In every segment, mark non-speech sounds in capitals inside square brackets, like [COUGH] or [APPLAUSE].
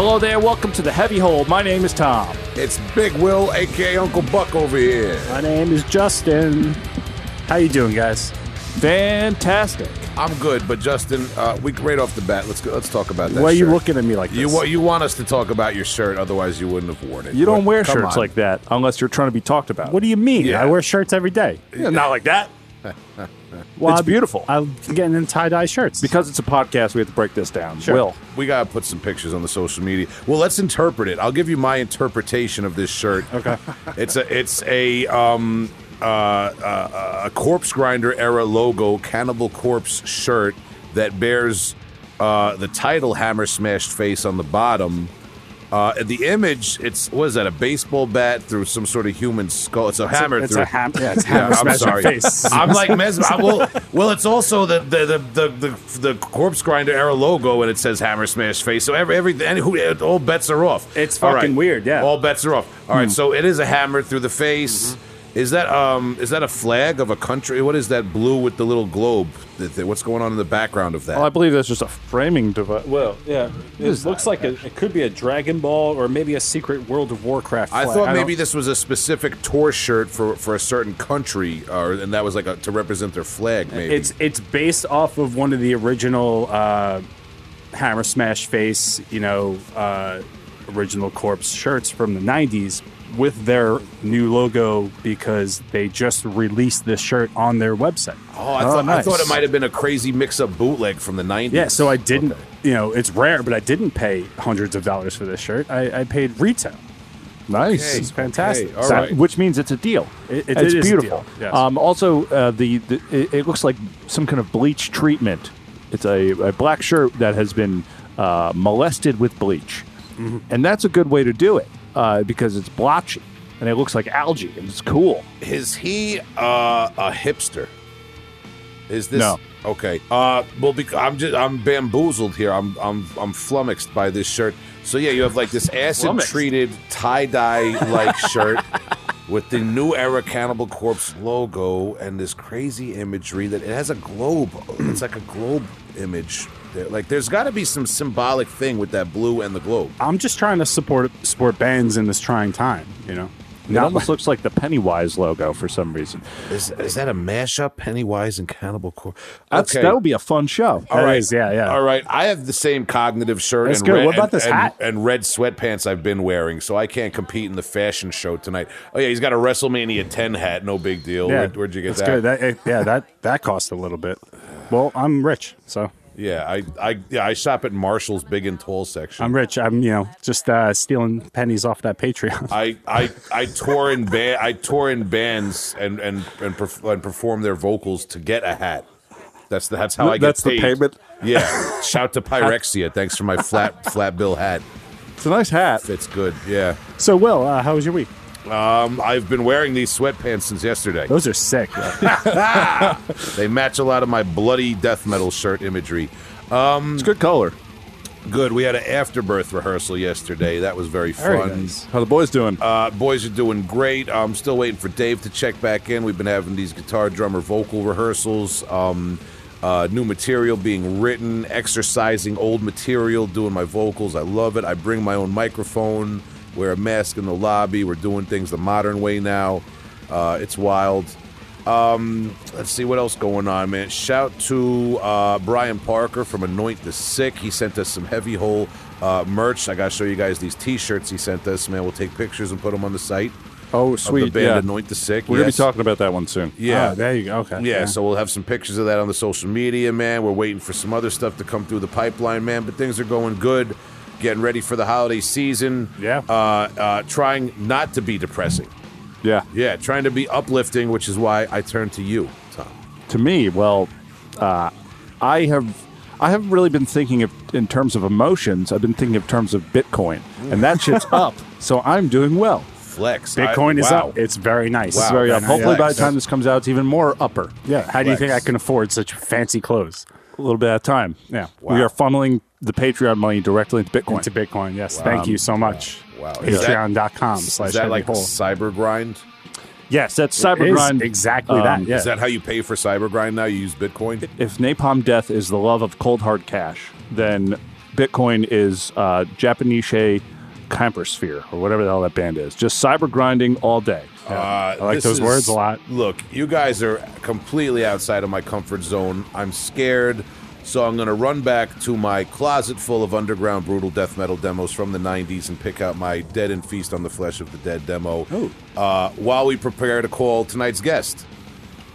Hello there, welcome to the Heavy Hole. My name is Tom. It's Big Will, aka Uncle Buck over here. My name is Justin. How you doing, guys? Fantastic. I'm good, but Justin, uh, we right off the bat, let's go, let's talk about that. Why are you shirt. looking at me like this? You wa- you want us to talk about your shirt, otherwise you wouldn't have worn it. You don't But wear come shirts on. like that unless you're trying to be talked about. what do you mean? Yeah. I wear shirts every day. Yeah, not like that. Well, It's I'm- beautiful. I'm getting in tie dye shirts. Because it's a podcast, we have to break this down. Sure. Will. We gotta put some pictures on the social media. Well, let's interpret it. I'll give you my interpretation of this shirt. Okay. [LAUGHS] It's a it's a um uh, uh, a corpse grinder era logo cannibal corpse shirt that bears uh, the title hammer smashed face on the bottom. Uh, the image, it's what is that? A baseball bat through some sort of human skull. It's a hammer it's through. a ham- yeah, it's [LAUGHS] Yeah, hammer I'm sorry. face. [LAUGHS] I'm like mesmerized. Well, [LAUGHS] well, it's also the the, the the the the corpse grinder era logo, and it says hammer smash face. So every every and who all bets are off. It's fucking weird, yeah. all bets are off. All right, so it is a hammer through the face. Is that um is that a flag of a country? What is that blue with the little globe? That- that- What's going on in the background of that? Well, I believe that's just a framing device. well, yeah. It looks like a, it could be a Dragon Ball or maybe a secret World of Warcraft. I flag. thought don't- maybe this was a specific tour shirt for, for a certain country, or and that was like a, to represent their flag. Maybe it's it's based off of one of the original uh, Hammer Smash Face, you know, uh, original Corpse shirts from the '90s with their new logo because they just released this shirt on their website. Oh, I, thought, I thought it might have been a crazy mix-up bootleg from the '90s. Yeah, so I didn't. Okay. You know, it's rare, but I didn't pay hundreds of dollars for this shirt. I, I paid retail. Nice. Okay, It's fantastic. okay, all That- right. Which means it's a deal. It- it it's is a beautiful. deal, yes. Um, also, uh, the, the it, it looks like some kind of bleach treatment. It's a, a black shirt that has been uh, molested with bleach, Mm-hmm. and that's a good way to do it uh, because it's blotchy and it looks like algae and it's cool. Is he uh, a hipster? Is this No. okay? Uh, well, because I'm just I'm bamboozled here. I'm I'm I'm flummoxed by this shirt. So yeah, you have like this [LAUGHS] acid-treated tie-dye like [LAUGHS] shirt with the new era Cannibal Corpse logo and this crazy imagery that it has a globe. It's like a globe image. There. Like there's got to be some symbolic thing with that blue and the globe. I'm just trying to support support bands in this trying time. You know, It almost looks like the Pennywise logo for some reason. Is, is that a mashup? Pennywise and Cannibal Corpse. That's, That would be a fun show. All That right, is, yeah, yeah. All right, I have the same cognitive shirt That's and good. red, What about this and- hat? and red sweatpants I've been wearing, so I can't compete in the fashion show tonight. Oh yeah, he's got a WrestleMania 10 hat, no big deal. Where, where'd you get that's that? Good. That, yeah, that that cost a little bit. Well, I'm rich, so Yeah, I, I, yeah, I shop at Marshall's big and tall section. I'm rich. I'm you know just uh, stealing pennies off that Patreon. I, [LAUGHS] I, I tour in ba- I tour in bands and and and, perf- and perform their vocals to get a hat. That's the, that's how I get That's the payment? Yeah. Shout to Pyrexia. Thanks for my flat [LAUGHS] flat bill hat. It's a nice hat. Fits good. Yeah. so, Will, uh, how was your week? Um, I've been wearing these sweatpants since yesterday. Those are sick. [LAUGHS] They match a lot of my bloody death metal shirt imagery. It's good color. Good. We had an afterbirth rehearsal yesterday. That was very Very fun. nice. How the boys doing? Uh, boys are doing great. I'm still waiting for Dave to check back in. We've been having these guitar, drummer, vocal rehearsals. Um, uh, new material being written, exercising old material, doing my vocals. I love it. I bring my own microphone, wear a mask in the lobby. We're doing things the modern way now. Uh, it's wild. Um, let's see what else going on, man. Shout to uh, Brian Parker from Anoint the Sick. He sent us some heavy hole uh, merch. I gotta show you guys these T-shirts he sent us. Man, we'll take pictures and put them on the site. oh, sweet. the band yeah. Anoint the Sick. We're gonna be talking about that one soon. Yeah, Oh, there you go. Okay. yeah, so we'll have some pictures of that on the social media, man. We're waiting for some other stuff to come through the pipeline, man. But things are going good. Getting ready for the holiday season. Yeah. Uh, uh, trying not to be depressing. Yeah. Yeah, trying to be uplifting, which is why I turn to you, Tom. To me, well, uh, I have. I haven't really been thinking of in terms of emotions. I've been thinking of terms of Bitcoin, and that shit's [LAUGHS] up. So I'm doing well. Flex. Bitcoin I- is wow. up. It's very nice. It's very up. Hopefully, by the time this comes out, it's even more upper. Yeah. How do you think I can afford such fancy clothes? A little bit at a time. Yeah. We are funneling the Patreon money directly into Bitcoin. Into Bitcoin. Yes. Thank you so much. Wow. That- Patreon.com slash Is that like cyber grind? yes, that's It is Cybergrind. exactly Um, that. Yeah. Is that how you pay for cyber grind now? You use Bitcoin? if Napalm Death is the love of cold hard cash, then Bitcoin is uh, Japanese Campersphere or whatever the hell that band is. Just cyber grinding all day. Uh, I like those is- words a lot. Look, you guys are completely outside of my comfort zone. I'm scared, so I'm going to run back to my closet full of underground brutal death metal demos from the 90s and pick out my Deaden Feast on the Flesh of the Dead demo Oh. uh, while we prepare to call tonight's guest.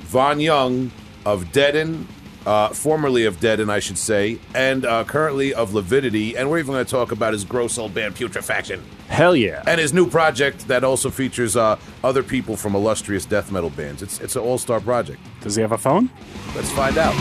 Von Young of Deaden, uh, formerly of Deaden, I should say, and uh, currently of Lividity, and we're even going to talk about his gross old band Putrefaction Hell yeah. and his new project that also features uh, other people from illustrious death metal bands. It's it's an all star project. Does he have a phone? Let's find out.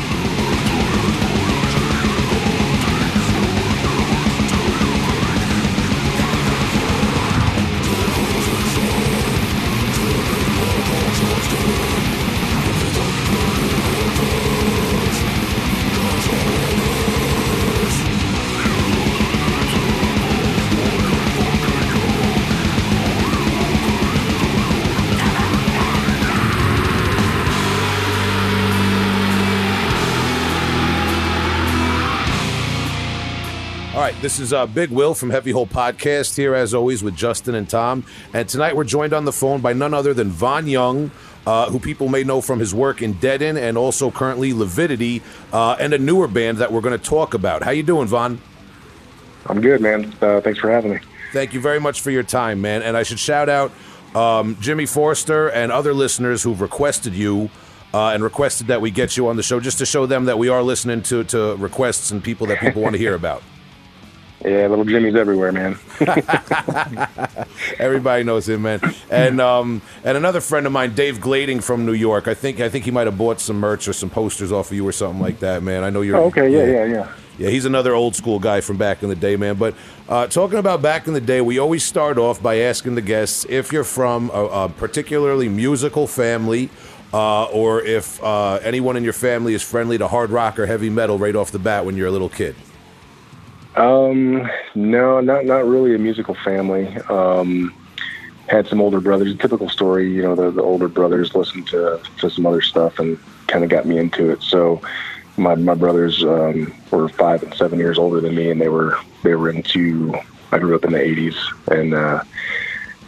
This is uh, Big Will from Heavy Hole Podcast here, as always, with Justin and Tom. And tonight we're joined on the phone by none other than Von Young, uh, who people may know from his work in Deaden and also currently Lividity, uh, and a newer band that we're going to talk about. How you doing, Von? I'm good, man. Uh, thanks for having me. Thank you very much for your time, man. And I should shout out um, Jimmy Forster and other listeners who've requested you uh, and requested that we get you on the show just to show them that we are listening to, to requests and people that people want to hear about. Yeah, little Jimmy's everywhere, man. [LAUGHS] Everybody knows him, man. And um, and another friend of mine, Dave Glading from New York. I think I think he might have bought some merch or some posters off of you or something like that, man. I know you're. Oh, okay, yeah, yeah, yeah. Yeah, he's another old school guy from back in the day, man. But uh, talking about back in the day, we always start off by asking the guests if you're from a, a particularly musical family, uh, or if uh, anyone in your family is friendly to hard rock or heavy metal right off the bat when you're a little kid. Um, no, not not really a musical family. Um, had some older brothers. Typical story, you know, the, the older brothers listened to to some other stuff and kind of got me into it. So my my brothers um, were five and seven years older than me, and they were they were into. I grew up in the '80s, and uh,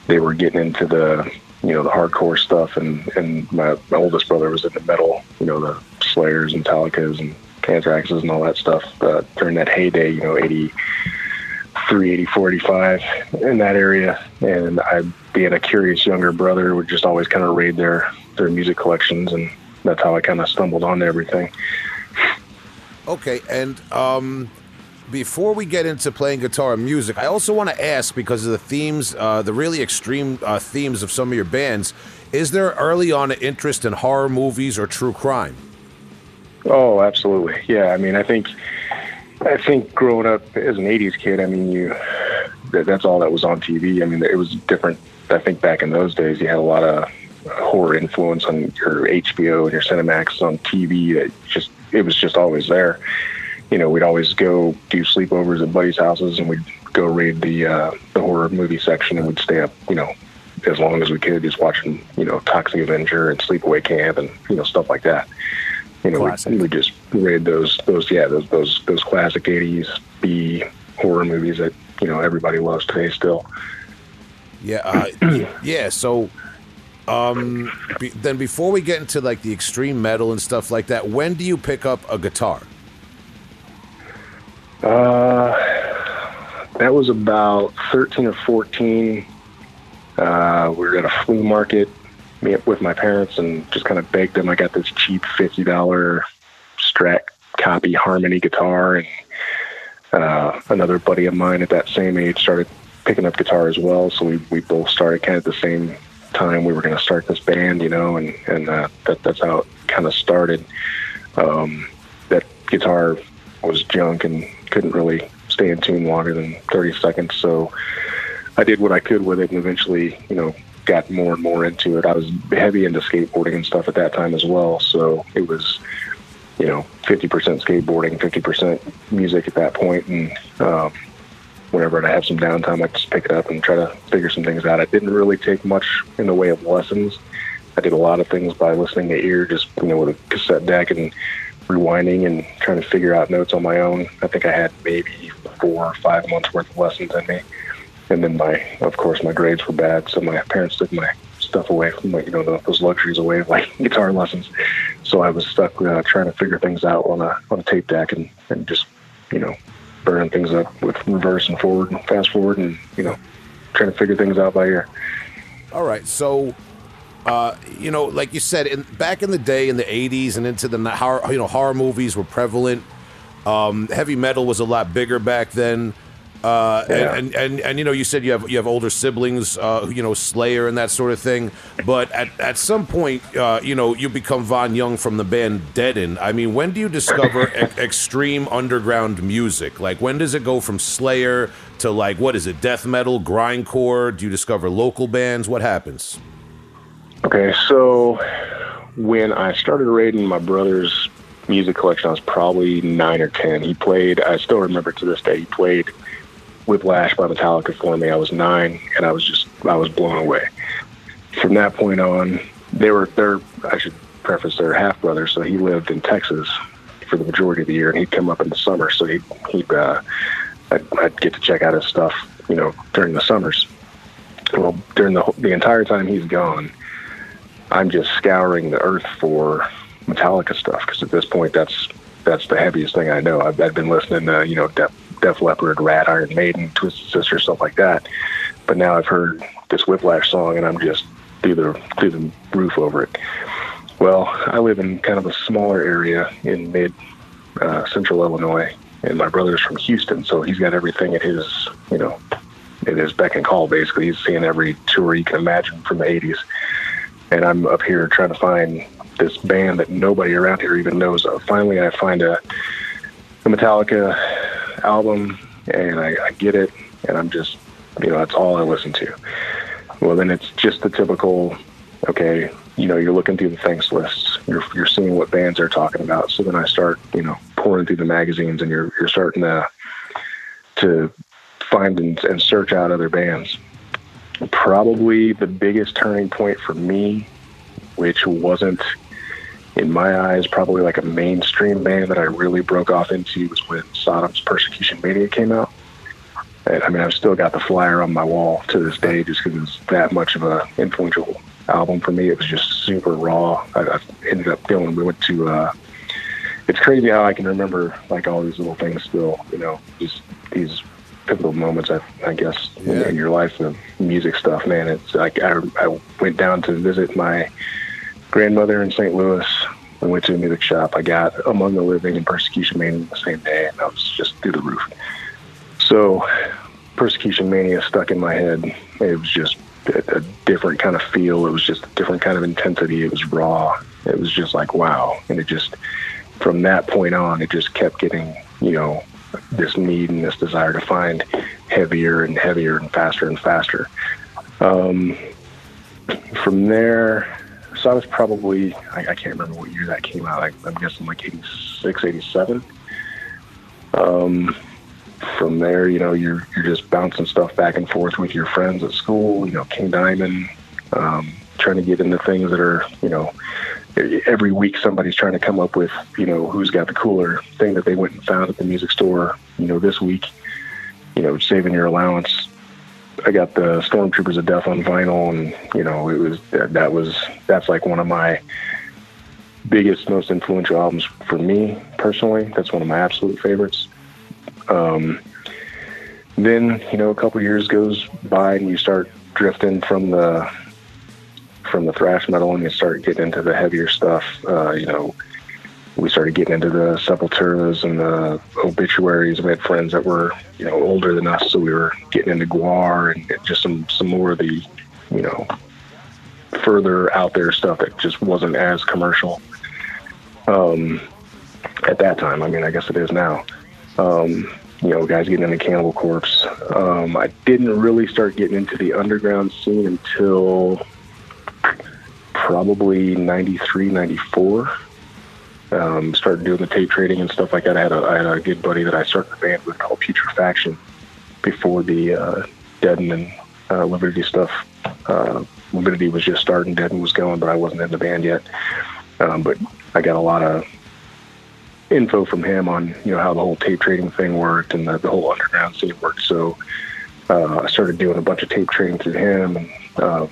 they were getting into the you know the hardcore stuff, and and my, my oldest brother was into metal, you know the Slayers and Metallicas and Anthraxes and all that stuff uh, during that heyday, you know 83, 84, 85 in that area, and I being a curious younger brother would just always kind of raid their their music collections, and that's how I kind of stumbled onto everything. Okay, and um, before we get into playing guitar and music, I also want to ask because of the themes, uh, the really extreme uh, themes of some of your bands. Is there early on an interest in horror movies or true crime? Oh, absolutely. Yeah, I mean, I think I think growing up as an '80s kid, I mean, you that, that's all that was on TV. I mean, it was different. I think back in those days, you had a lot of horror influence on your HBO and your Cinemax on TV. That just it was just always there. You know, we'd always go do sleepovers at buddies' houses, and we'd go raid the uh, the horror movie section, and we'd stay up. You know, as long as we could, just watching you know Toxic Avenger and Sleepaway Camp and you know stuff like that you know, Classic. we, we just read those, those, yeah, those, those, those classic '80s B horror movies that you know everybody loves today still. Yeah, uh, [CLEARS THROAT] yeah. So, um, be, then before we get into like the extreme metal and stuff like that, when do you pick up a guitar? Uh, that was about 13 or 14. Uh, we were at a flea market me- with my parents and just kind of begged them. I got this cheap $50 Strat copy Harmony guitar, and uh, another buddy of mine at that same age started picking up guitar as well. So we, we both started kind of at the same time. We were going to start this band, you know, and, and uh, that, that's how it kind of started. Um, that guitar was junk and couldn't really stay in tune longer than 30 seconds. So I did what I could with it and eventually, you know, got more and more into it. I was heavy into skateboarding and stuff at that time as well. So it was, you know, 50% skateboarding, 50% music at that point. And um, whenever I have some downtime, I just pick it up and try to figure some things out. I didn't really take much in the way of lessons. I did a lot of things by listening to ear, just, you know, with a cassette deck and rewinding and trying to figure out notes on my own. I think I had maybe four or five months worth of lessons in me. And then my, of course, my grades were bad, so my parents took my stuff away from my, you know, those luxuries away, [LAUGHS] like guitar lessons. So I was stuck uh, trying to figure things out on a on a tape deck and, and just, you know, burning things up with reverse and forward and fast forward and you know, trying to figure things out by ear. All right, so uh, you know, like you said, in, back in the day, in the '80s and into the horror, you know, horror movies were prevalent. Um, heavy metal was a lot bigger back then. Uh, Yeah. and, and, and and you know, you said you have you have older siblings, uh, you know, Slayer and that sort of thing. But at, at some point, uh, you know, you become Von Young from the band Deaden. I mean, when do you discover [LAUGHS] e- extreme underground music? Like, when does it go from Slayer to like what is it, death metal, grindcore? Do you discover local bands? What happens? Okay, so when I started raiding my brother's music collection, I was probably nine or ten. He played. I still remember to this day. He played Whiplash by Metallica for me. I was nine, and I was just I was blown away. From that point on, they were they're I should preface they're half brothers, so he lived in Texas for the majority of the year, and he'd come up in the summer. So he he'd uh, I'd, I'd get to check out his stuff, you know, during the summers. Well, during the the entire time he's gone, I'm just scouring the earth for Metallica stuff because at this point that's that's the heaviest thing I know. I've, I've been listening to you know Def, Def Leppard, Ratt, Iron Maiden, Twisted Sister, stuff like that. But now I've heard this Whiplash song and I'm just through the through the roof over it. Well, I live in kind of a smaller area in mid uh, central Illinois, and my brother's from Houston, so he's got everything at his you know at his beck and call. Basically, he's seeing every tour you can imagine from the '80s and I'm up here trying to find this band that nobody around here even knows of. Finally, I find a, a Metallica album, and I, I get it, and I'm just, you know, that's all I listen to. Well, then it's just the typical, okay, you know, you're looking through the thanks lists, you're you're seeing what bands they're talking about. So then I start, you know, pouring through the magazines, and you're you're starting to to find and, and search out other bands probably the biggest turning point for me, which wasn't in my eyes probably like a mainstream band that I really broke off into was when Sodom's Persecution Mania came out. And I mean, I've still got the flyer on my wall to this day just because it's that much of a influential album for me. It was just super raw. I, I ended up going, we went to, uh, it's crazy how I can remember like all these little things still, you know, just these pivotal moments, I, I guess, in, in your life, the music stuff, man. It's like I, I went down to visit my grandmother in St. Louis. We went to a music shop. I got Among the Living and Persecution Mania the same day, and I was just through the roof. So, Persecution Mania stuck in my head. It was just a, a different kind of feel. It was just a different kind of intensity. It was raw. It was just like, wow. And it just, from that point on, it just kept getting, you know, this need and this desire to find heavier and heavier and faster and faster. Um, from there, so I was probably, I, I can't remember what year that came out. I, I'm guessing like 86, 87. Um, from there, you know, you're, you're just bouncing stuff back and forth with your friends at school, you know, King Diamond, um, trying to get into things that are, you know, every week somebody's trying to come up with, you know, who's got the cooler thing that they went and found at the music store, you know, this week, you know, saving your allowance. I got the Stormtroopers of Death on vinyl, and you know, it was that, was that's like one of my biggest, most influential albums for me personally. That's one of my absolute favorites. Um, then you know, a couple years goes by, and you start drifting from the from the thrash metal, and you start getting into the heavier stuff. Uh, you know, we started getting into the Sepulturas and the obituaries. We had friends that were, you know, older than us, so we were getting into Gwar and just some some more of the, you know, further out there stuff that just wasn't as commercial. Um, at that time, I mean, I guess it is now. Um, you know, guys getting into Cannibal Corpse. Um, I didn't really start getting into the underground scene until probably 93, 94 um, started doing the tape trading and stuff like that. I had a, I had a good buddy that I started a band with called Putrefaction before the uh, Deaden and uh, stuff. Uh, was just starting, Deaden was going, but I wasn't in the band yet. Um, but I got a lot of info from him on you know how the whole tape trading thing worked and the, the whole underground scene worked. So uh, I started doing a bunch of tape trading through him and uh,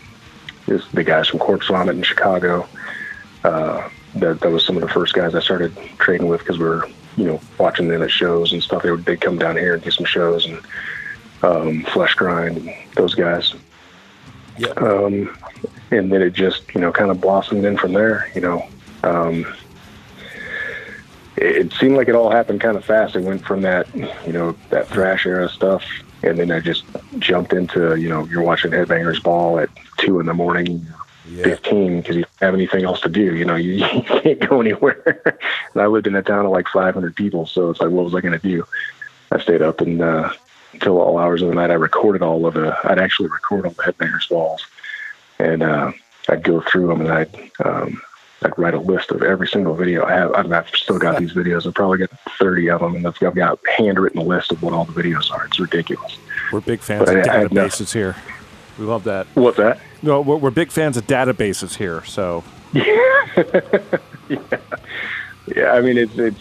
the guys from Corpse Vomit in Chicago. Uh, that that was some of the first guys I started trading with because we were you know watching them at shows and stuff. They would they'd come down here and do some shows and um, Flesh Grind and those guys. Yeah. Um, and then it just you know kind of blossomed in from there. You know. Um, it, it seemed like it all happened kind of fast. It went from that, you know, that thrash era stuff, and then I just jumped into, you know, you're watching Headbangers Ball at two in the morning, Yeah. 15 because you don't have anything else to do. You know, you, [LAUGHS] you can't go anywhere. and I lived in a town of like 500 people, so it's like, what was I going to do? I stayed up and uh, until all hours of the night. I recorded all of the. I'd actually record all the Headbangers Balls, and uh, I'd go through them and I'd. Um, I'd write a list of every single video I have. I've still got these videos. I've probably got 30 of them, and I've I've got a handwritten list of what all the videos are. It's ridiculous. We're big fans But of I- I had no- databases here. We love that. What's that? No, we're, we're big fans of databases here. So [LAUGHS] Yeah, yeah. I mean, it's it's.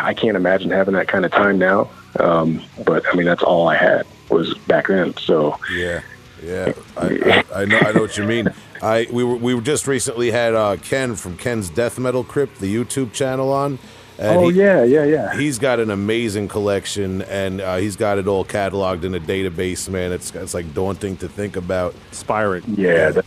I can't imagine having that kind of time now. Um, but I mean, that's all I had was back then. So Yeah, yeah, I, I, I know, I know what you mean. I we were we just recently had uh, Ken from Ken's Death Metal Crypt, the YouTube channel on. And oh he, yeah, yeah, yeah. He's got an amazing collection, and uh, he's got it all cataloged in a database. Man, it's it's like daunting to think about. Inspiring. Yeah, that,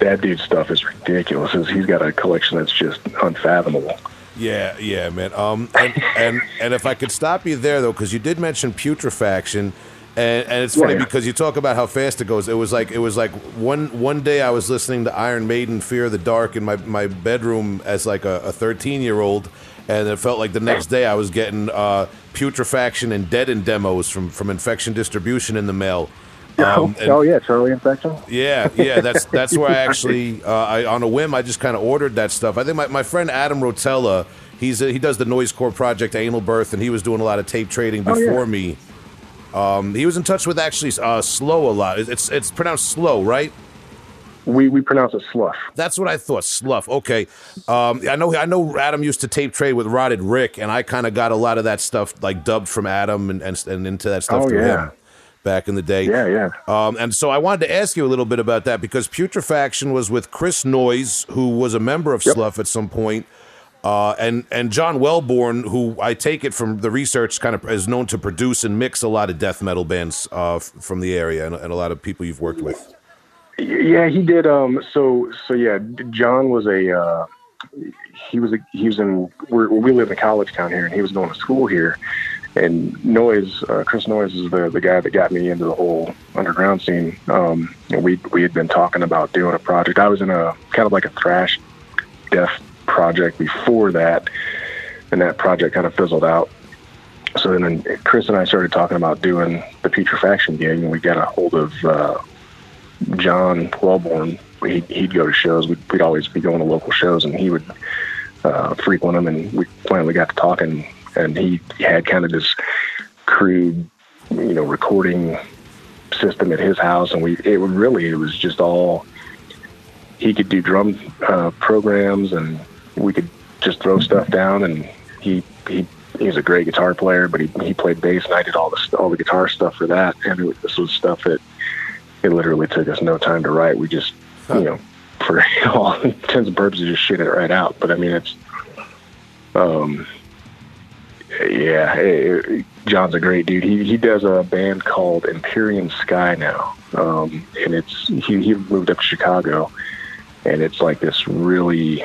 that dude's stuff is ridiculous. He's- He's got a collection that's just unfathomable. Yeah, yeah, man. Um, and and and if I could stop you there though, because you did mention putrefaction, and and it's funny Yeah, yeah. because you talk about how fast it goes. It was like it was like one one day I was listening to Iron Maiden, Fear of the Dark in my my bedroom as like a thirteen year old, and it felt like the next day I was getting uh, putrefaction and Deaden demos from from Infection Distribution in the mail. Um, and- oh yeah, Charlie Infection. yeah, yeah, that's that's where I actually, uh, I on a whim, I just kind of ordered that stuff. I think my, my friend Adam Rotella, he's a, he does the Noise Core project, Anal Birth, and he was doing a lot of tape trading Oh, yeah. before me. Um, he was in touch with actually uh, Slough a lot. It's it's pronounced Slow, right? We we pronounce it Sluff. That's what I thought. Slough. Okay. Um, I know. I know. Adam used to tape trade with Rotted Rick, and I kind of got a lot of that stuff like dubbed from Adam and and, and into that stuff Oh, through yeah. him back in the day. Yeah, yeah. Um, and so I wanted to ask you a little bit about that because Putrefaction was with Chris Noyes, who was a member of Yep. Slough at some point, uh, and and John Wellborn, who I take it from the research kind of is known to produce and mix a lot of death metal bands uh, from the area and, and a lot of people you've worked with. Yeah, he did. Um, so so yeah, John was a uh, he was a, he was in we live in college town here, and he was going to school here. And Noise, uh, Chris Noise is the the guy that got me into the whole underground scene. Um, and we we had been talking about doing a project. I was in a kind of like a thrash death project before that, and that project kind of fizzled out. So then Chris and I started talking about doing the putrefaction gig, and we got a hold of. Uh, John Wellborn, he'd, he'd go to shows. We'd, we'd always be going to local shows, and he would uh, frequent them. And we finally got to talking, and he had kind of this crude, you know, recording system at his house, and we it would really it was just all he could do drum uh, programs, and we could just throw stuff down, and he he. He was a great guitar player, but he, he played bass, and I did all the all the guitar stuff for that. And it, this was stuff that it literally took us no time to write. We just, you know, for [LAUGHS] all intents and purposes, just shit it right out. But I mean, it's, um, yeah, John's a great dude. He he does a band called Empyrean Sky now, um, and it's he he moved up to Chicago, and it's like this really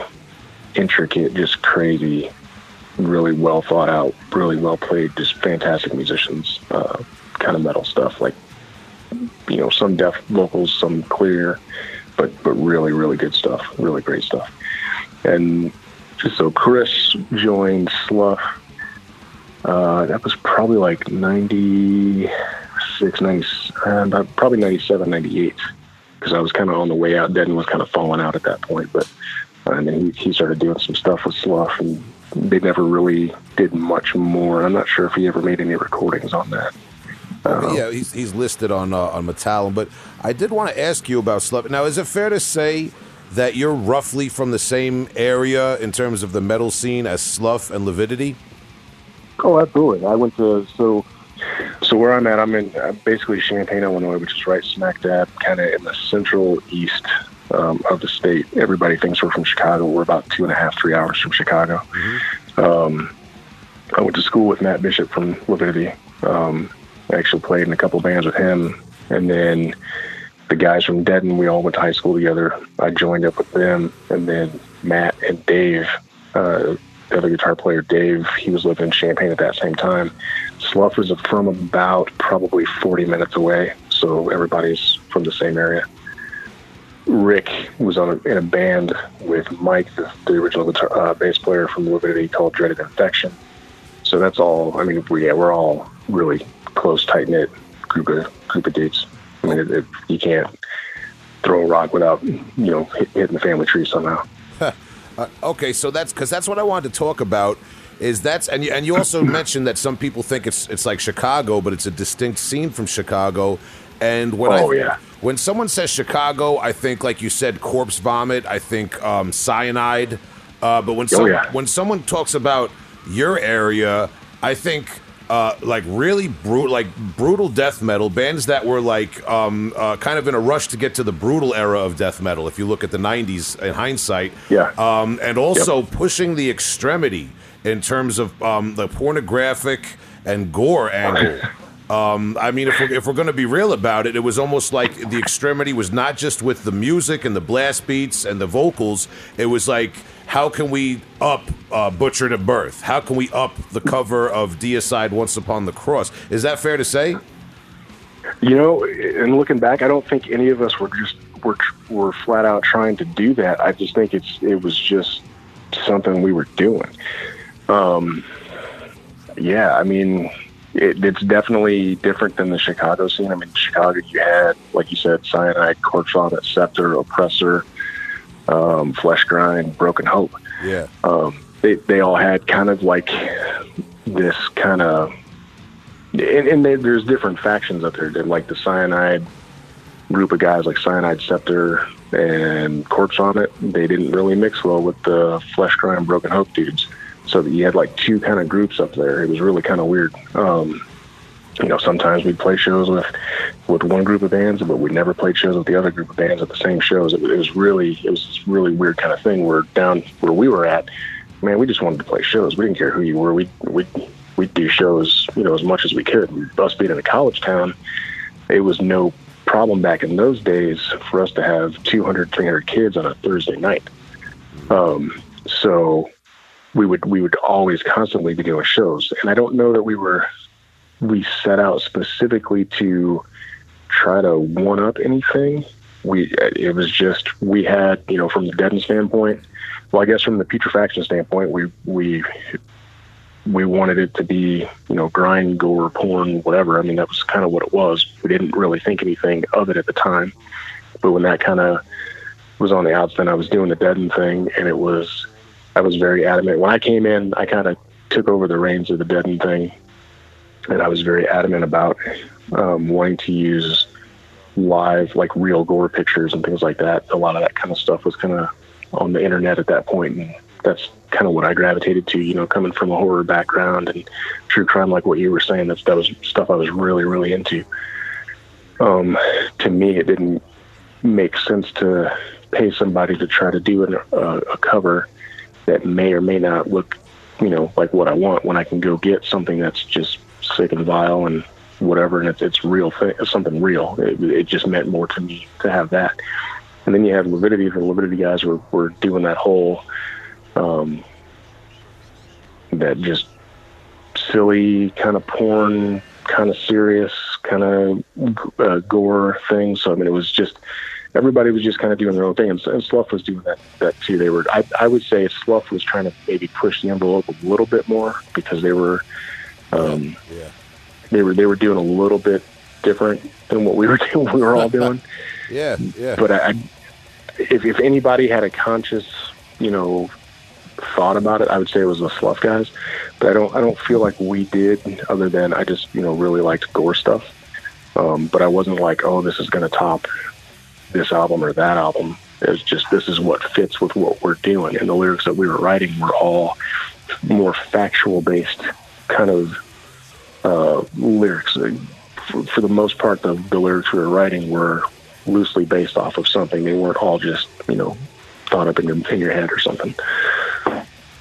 intricate, just crazy, really well thought out, really well played, just fantastic musicians, uh, kind of metal stuff like you know, some deaf vocals, some clear, but but really, really good stuff, really great stuff. And so Chris joined Slough. Uh, that was probably like 96, 90, uh, probably 97, 98, because I was kind of on the way out. Deaden was kind of falling out at that point, but and then he, he started doing some stuff with Slough, and they never really did much more. I'm not sure if he ever made any recordings on that. Yeah, he's, he's listed on uh, on Metallum, but I did want to ask you about Slough. Now, is it fair to say that you're roughly from the same area in terms of the metal scene as Slough and Lividity? Oh, absolutely. I went to so so where I'm at. I'm in uh, basically Champaign, Illinois, which is right smack dab, kind of in the central east um, of the state. Everybody thinks we're from Chicago. We're about two and a half, three hours from Chicago. Um, I went to school with Matt Bishop from Lividity. Um, I actually played in a couple bands with him, and then the guys from Deaden. We all went to high school together. I joined up with them, and then Matt and Dave. Uh, the other guitar player, Dave, he was living in Champaign at that same time. Slough was from about probably 40 minutes away, so everybody's from the same area. Rick was on a, in a band with Mike, the, the original guitar, uh, bass player from Lividity, called Dreaded Infection. So that's all. I mean, we, yeah, we're all really close, tight knit group of group of dudes. I mean, it, it, you can't throw a rock without you know hit, hitting the family tree somehow. Uh, okay, so that's because that's what I wanted to talk about. Is that's and you, and you also [CLEARS THROAT] mentioned that some people think it's it's like Chicago, but it's a distinct scene from Chicago. And when Oh, I yeah. when someone says Chicago, I think like you said, corpse vomit. I think um, cyanide. Uh, but when some, Oh, yeah. when someone talks about your area, I think uh, like really brutal, like brutal death metal bands that were like um, uh, kind of in a rush to get to the brutal era of death metal. If you look at the '90s in hindsight, Yeah. um, and also pushing the extremity in terms of um, the pornographic and gore angle. [LAUGHS] Um, I mean, if we're, if we're going to be real about it, it was almost like the extremity was not just with the music and the blast beats and the vocals. It was like, how can we up uh, Butchered at Birth? How can we up the cover of Deicide Once Upon the Cross? Is that fair to say? You know, and looking back, I don't think any of us were just were were flat out trying to do that. I just think it's it was just something we were doing. Um, yeah, I mean, it, it's definitely different than the Chicago scene. I mean, Chicago, you had like you said, Cyanide, Corpse Vomit, Scepter, Oppressor, um, Flesh Grind, Broken Hope Yeah. um, they they all had kind of like this kind of and, and they, there's different factions up there. They're like the cyanide group of guys, like Cyanide Scepter and Corpse Vomit. They didn't really mix well with the Flesh Grind, Broken Hope dudes. So you had like two kind of groups up there. It was really kind of weird. Um, you know, sometimes we'd play shows with with one group of bands, but we never played shows with the other group of bands at the same shows. It, was- it was really it was this really weird kind of thing. Where down where we were at, man, we just wanted to play shows. We didn't care who you were. We we we'd do shows, you know, as much as we could. Us being in a college town, it was no problem back in those days for us to have 200, 300 kids on a Thursday night. Um, so we would we would always constantly be doing shows, and I don't know that we were we set out specifically to try to one up anything. We it was just we had you know from the Deaden standpoint. Well, I guess from the putrefaction standpoint, we we we wanted it to be you know grind, gore, porn, whatever. I mean that was kind of what it was. We didn't really think anything of it at the time, but when that kind of was on the outs, then I was doing the Deaden thing, and it was I was very adamant. When I came in, I kind of took over the reins of the Deaden thing, and I was very adamant about um, wanting to use live, like real gore pictures and things like that. A lot of that kind of stuff was kind of on the internet at that point, and that's kind of what I gravitated to. You know, coming from a horror background and true crime, like what you were saying, that's that was stuff I was really, really into. Um, to me, it didn't make sense to pay somebody to try to do an, uh, a cover that may or may not look, you know, like what I want when I can go get something that's just sick and vile and whatever, and it's it's real thing, something real. It, it just meant more to me to have that. And then you have Lividity. The Lividity guys were were doing that whole, um, that just silly kind of porn, kind of serious, kind of uh, gore thing. So I mean, it was just everybody was just kind of doing their own thing, and, and Slough was doing that that too. They were, I, I would say, Slough was trying to maybe push the envelope a little bit more because they were, um, Yeah. they were they were doing a little bit different than what we were [LAUGHS] doing. We were all doing, [LAUGHS] Yeah. Yeah. but I, if if anybody had a conscious, you know, thought about it, I would say it was the Slough guys. But I don't I don't feel like we did, other than I just you know really liked gore stuff. Um, but I wasn't like, oh, this is going to top this album or that album. It was just this is what fits with what we're doing, and the lyrics that we were writing were all more factual based kind of uh, lyrics. For, for the most part, the, the lyrics we were writing were loosely based off of something. They weren't all just you know thought up in your, in your head or something.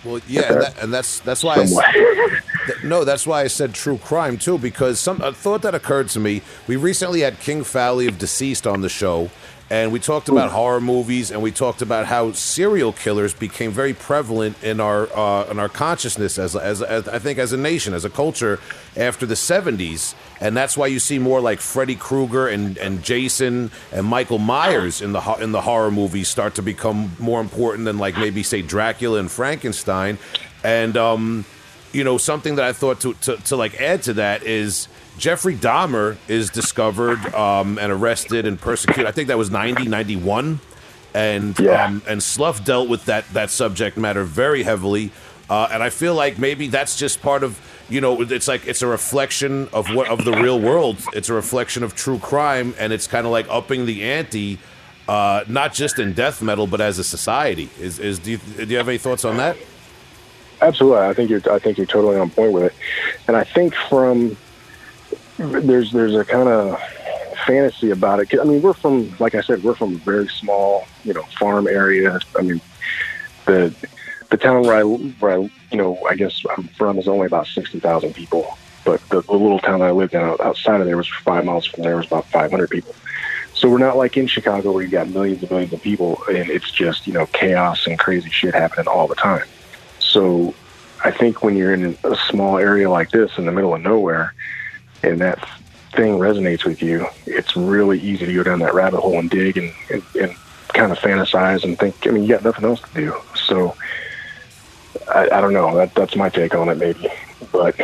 Well, yeah, and, that, and that's that's why. I, th- no, that's why I said true crime too, because some a thought that occurred to me. We recently had King Fowley of Deceased on the show, and we talked about Ooh. horror movies, and we talked about how serial killers became very prevalent in our uh, in our consciousness as, as, as I think as a nation, as a culture after the '70s, and that's why you see more like Freddy Krueger and, and Jason and Michael Myers in the in the horror movies start to become more important than like maybe say Dracula and Frankenstein, and um, you know something that I thought to, to to like add to that is Jeffrey Dahmer is discovered um, and arrested and persecuted. I think that was 90, 91. And yeah. um, and Slough dealt with that that subject matter very heavily, uh, and I feel like maybe that's just part of you know it's like it's a reflection of what of the real world. It's a reflection of true crime, and it's kind of like upping the ante, uh, not just in death metal but as a society. Is is do you, do you have any thoughts on that? Absolutely, I think you're I think you're totally on point with it, and I think from there's there's a kind of fantasy about it. I mean, we're from, like I said, we're from a very small, you know, farm area. I mean, the the town where I where I you know I guess I'm from is only about sixty thousand people, but the, the, little town I lived in outside of there was five miles from there was about five hundred people. So we're not like in Chicago where you got millions and millions of people and it's just you know chaos and crazy shit happening all the time. So I think when you're in a small area like this in the middle of nowhere, and that thing resonates with you, it's really easy to go down that rabbit hole and dig and, and, and kind of fantasize and think. I mean, you got nothing else to do. So I, I don't know. That that's my take on it, maybe. But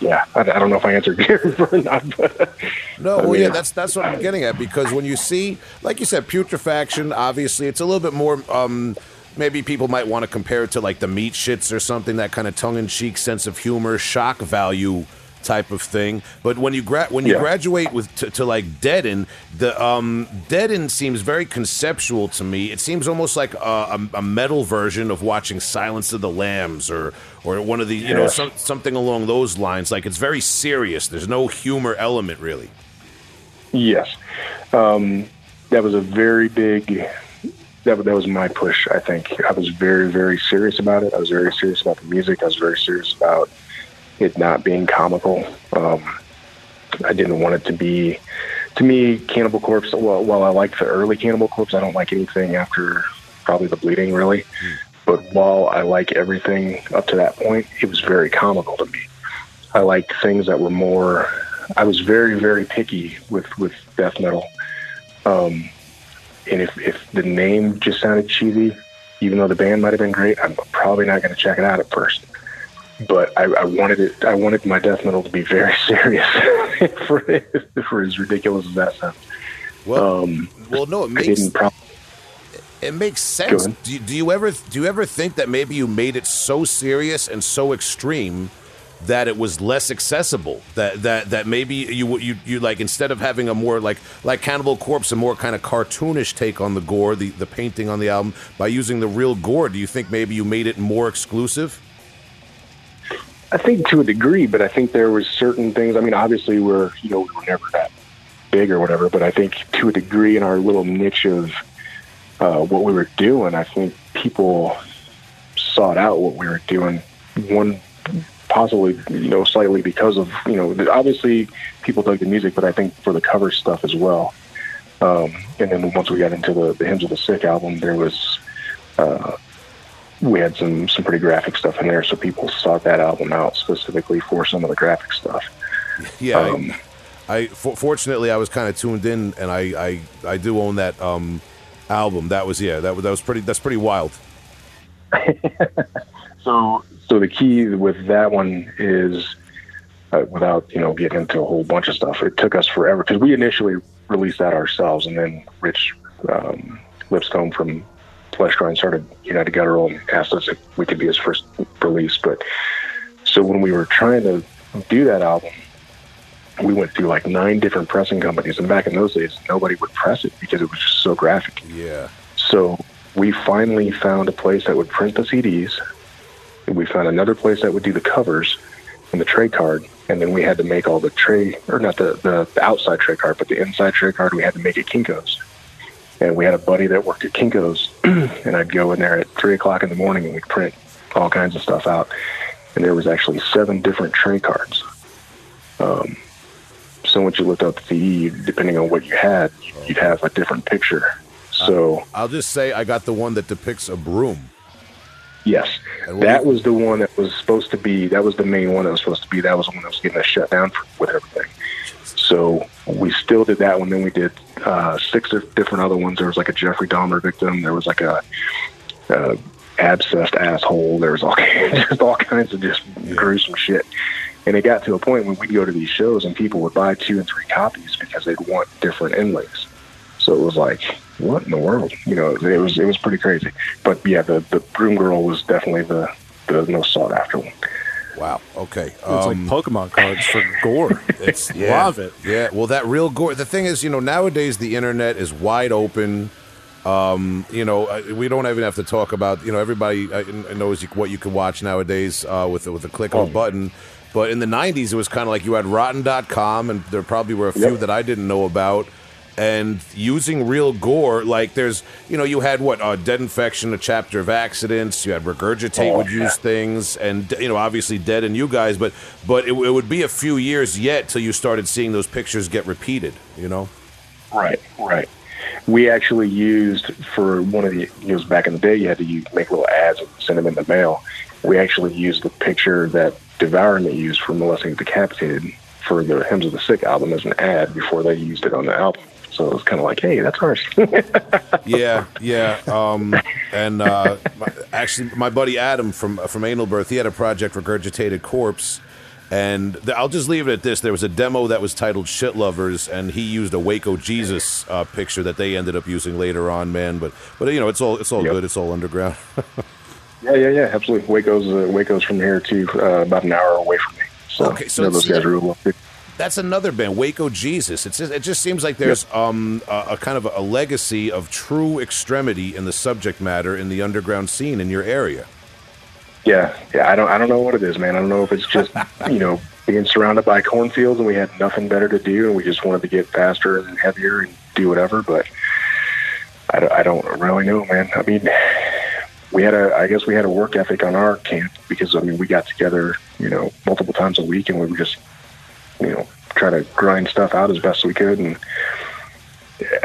yeah, I, I don't know if I answered [LAUGHS] Gary or not. But, no, well, mean, yeah, that's that's what I'm getting at because when you see, like you said, putrefaction, obviously, it's a little bit more. Um, maybe people might want to compare it to like the meat shits or something. That kind of tongue-in-cheek sense of humor, shock value type of thing. But when you gra- when you yeah. graduate with to, to, like Deaden, the um, Deaden seems very conceptual to me. It seems almost like a, a, a, metal version of watching Silence of the Lambs or or one of the you know some, something along those lines. Like it's very serious. There's no humor element really. Yes, um, that was a very big. That, that was my push. I think I was very, very serious about it. I was very serious about the music. I was very serious about it not being comical. Um, I didn't want it to be, to me, Cannibal Corpse. Well, while I like the early Cannibal Corpse, I don't like anything after probably the bleeding, really. But while I like everything up to that point, it was very comical to me. I liked things that were more. I was very, very picky with with death metal. Um, and if if the name just sounded cheesy, even though the band might have been great, I'm probably not going to check it out at first but I, I, wanted it. I wanted my death metal to be very [LAUGHS] serious [LAUGHS] for, for as ridiculous as that sounds. Well, um, well, no, it makes it makes sense. Do you, do you ever do you ever think that maybe you made it so serious and so extreme that it was less accessible? That that that maybe you you you like instead of having a more like like Cannibal Corpse, a more kind of cartoonish take on the gore, the the painting on the album by using the real gore. Do you think maybe you made it more exclusive? I think to a degree, but I think there was certain things. I mean, obviously, we're you know we were never that big or whatever, but I think to a degree in our little niche of uh, what we were doing, I think people sought out what we were doing. One possibly you know slightly because of you know obviously people dug the music, but I think for the cover stuff as well. Um, and then once we got into the, the Hymns of the Sick album, there was uh, we had some some pretty graphic stuff in there, so people sought that album out specifically for some of the graphic stuff. [LAUGHS] Yeah, um, I, I fortunately I was kind of tuned in, and I I, I do own that um, album. That was yeah, that that was pretty that's pretty wild. [LAUGHS] so so the key with that one is uh, without you know getting into a whole bunch of stuff. It took us forever because we initially released that ourselves, and then Rich um, Lipscomb from Fleshgrind started you United Guttural and asked us if we could be his first release. But so when we were trying to do that album, we went through like nine different pressing companies, and back in those days, nobody would press it because it was just so graphic. Yeah. So we finally found a place that would print the CDs. And we found another place that would do the covers and the tray card. And then we had to make all the tray, or not the, the, the outside tray card, but the inside tray card, we had to make at Kinko's. And we had a buddy that worked at Kinko's, [CLEARS THROAT] and I'd go in there at 3 o'clock in the morning and we'd print all kinds of stuff out. And there was actually seven different tray cards. Um, so once you looked up the CD, depending on what you had, you'd have a different picture. So I'll just say I got the one that depicts a broom. yes, that was the one that was supposed to be. That was the main one that was supposed to be. That was the one that was getting us shut down for, with everything. So we still did that one. Then we did uh, six different other ones. There was like a Jeffrey Dahmer victim. There was like a, uh abscessed asshole. There was all [LAUGHS] kinds, just all kinds of just gruesome shit. And it got to a point when we'd go to these shows and people would buy two and three copies because they'd want different inlays. So it was like, what in the world? You know, it was it was pretty crazy. But yeah, the the Broom Girl was definitely the the most sought after one. Wow. Okay. It's Um, like Pokemon cards for gore. [LAUGHS] It's [LAUGHS] yeah, Love it. Yeah, well, that real gore. The thing is, you know, nowadays the internet is wide open. Um, you know, uh, we don't even have to talk about. You know, everybody uh, knows what you can watch nowadays uh, with with a click of a button. But in the '90s, it was kind of like you had Rotten.com, and there probably were a few Yep. that I didn't know about. And using real gore, like there's, you know, you had what uh, Dead Infection, a chapter of accidents. You had Regurgitate Oh, would yeah. use things, and you know, obviously Deaden you guys, but but it, it would be a few years yet till you started seeing those pictures get repeated. You know, Right, right. We actually used for one of the it was back in the day. You had to use, make little ads and send them in the mail. We actually used the picture that Devourment used for Molesting the Decapitated for the Hymns of the Sick album as an ad before they used it on the album. So it was kind of like, hey, that's ours. [LAUGHS] yeah, yeah. Um, and uh, my, actually, my buddy Adam from from Anal Birth, he had a project Regurgitated Corpse. And th- I'll just leave it at this. There was a demo that was titled "Shit Lovers," and he used a Waco Jesus uh, picture that they ended up using later on, man. But but you know, it's all it's all Yep. good. It's all underground. [LAUGHS] yeah, yeah, yeah, absolutely. Waco's uh, Waco's from here too, uh, about an hour away from me. So, Okay, so you know, those guys are real. That's another band, Waco Jesus. It's just, it just seems like there's um, a, a kind of a legacy of true extremity in the subject matter in the underground scene in your area. Yeah, yeah. I don't, I don't know what it is, man. I don't know if it's just, [LAUGHS] you know, being surrounded by cornfields and we had nothing better to do and we just wanted to get faster and heavier and do whatever. But I, don't- I don't really know, man. I mean, we had a, I guess we had a work ethic on our camp because I mean we got together, you know, multiple times a week and we were just, you know, try to grind stuff out as best we could and.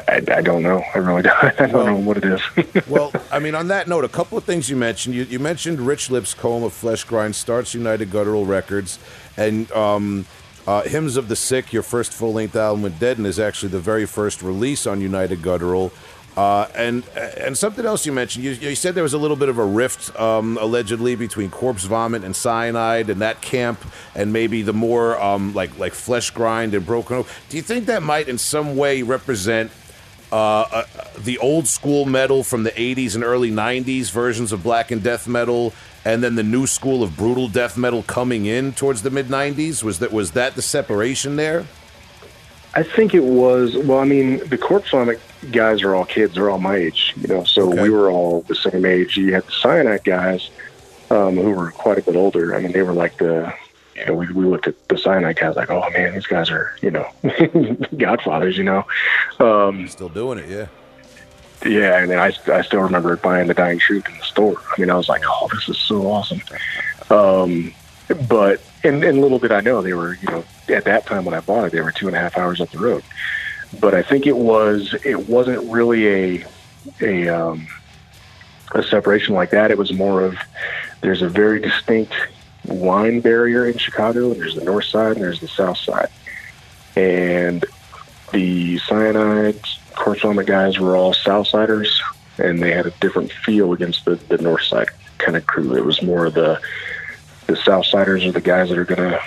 I, I don't know. I really [LAUGHS] don't. I don't know what it is. [LAUGHS] well, I mean, on that note, a couple of things you mentioned. You, you mentioned Rich Lipscomb of Fleshgrind starts United Guttural Records, and um, uh, Hymns of the Sick, your first full length album with Deaden, is actually the very first release on United Guttural. Uh, and and something else you mentioned, you, you said there was a little bit of a rift um, allegedly between Corpse Vomit and Cianide and that camp, and maybe the more um, like like Fleshgrind and Broken. Do you think that might in some way represent uh, uh, the old school metal from the 80s and early 90s versions of black and death metal and then the new school of brutal death metal coming in towards the mid 90s was that was that the separation there I think it was. Well, I mean, the Corpse Vomit guys are all kids. They're all my age, you know. So Okay. we were all the same age. You had the Cianide guys, um, who were quite a bit older. I mean, they were like the. You know, we, we looked at the Cianide guys like, oh man, these guys are, you know, [LAUGHS] godfathers, you know. Um, still doing it yeah yeah, and then I, I still remember buying the Dying Truth in the store. I mean, I was like, oh, this is so awesome. Um, but and, and little did I know they were, you know, at that time when I bought it, they were two and a half hours up the road. But I think it was it wasn't really a a um, a separation like that. It was more of there's a very distinct line barrier in Chicago. There's the north side and there's the south side, and the Cianide Vomit guys were all Southsiders, and they had a different feel against the, the North Side kind of crew. It was more of the the Southsiders are the guys that are going to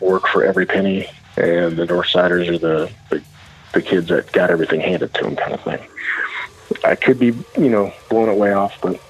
work for every penny, and the Northsiders are the, the the kids that got everything handed to them, kind of thing. I could be, you know, blowing it way off, but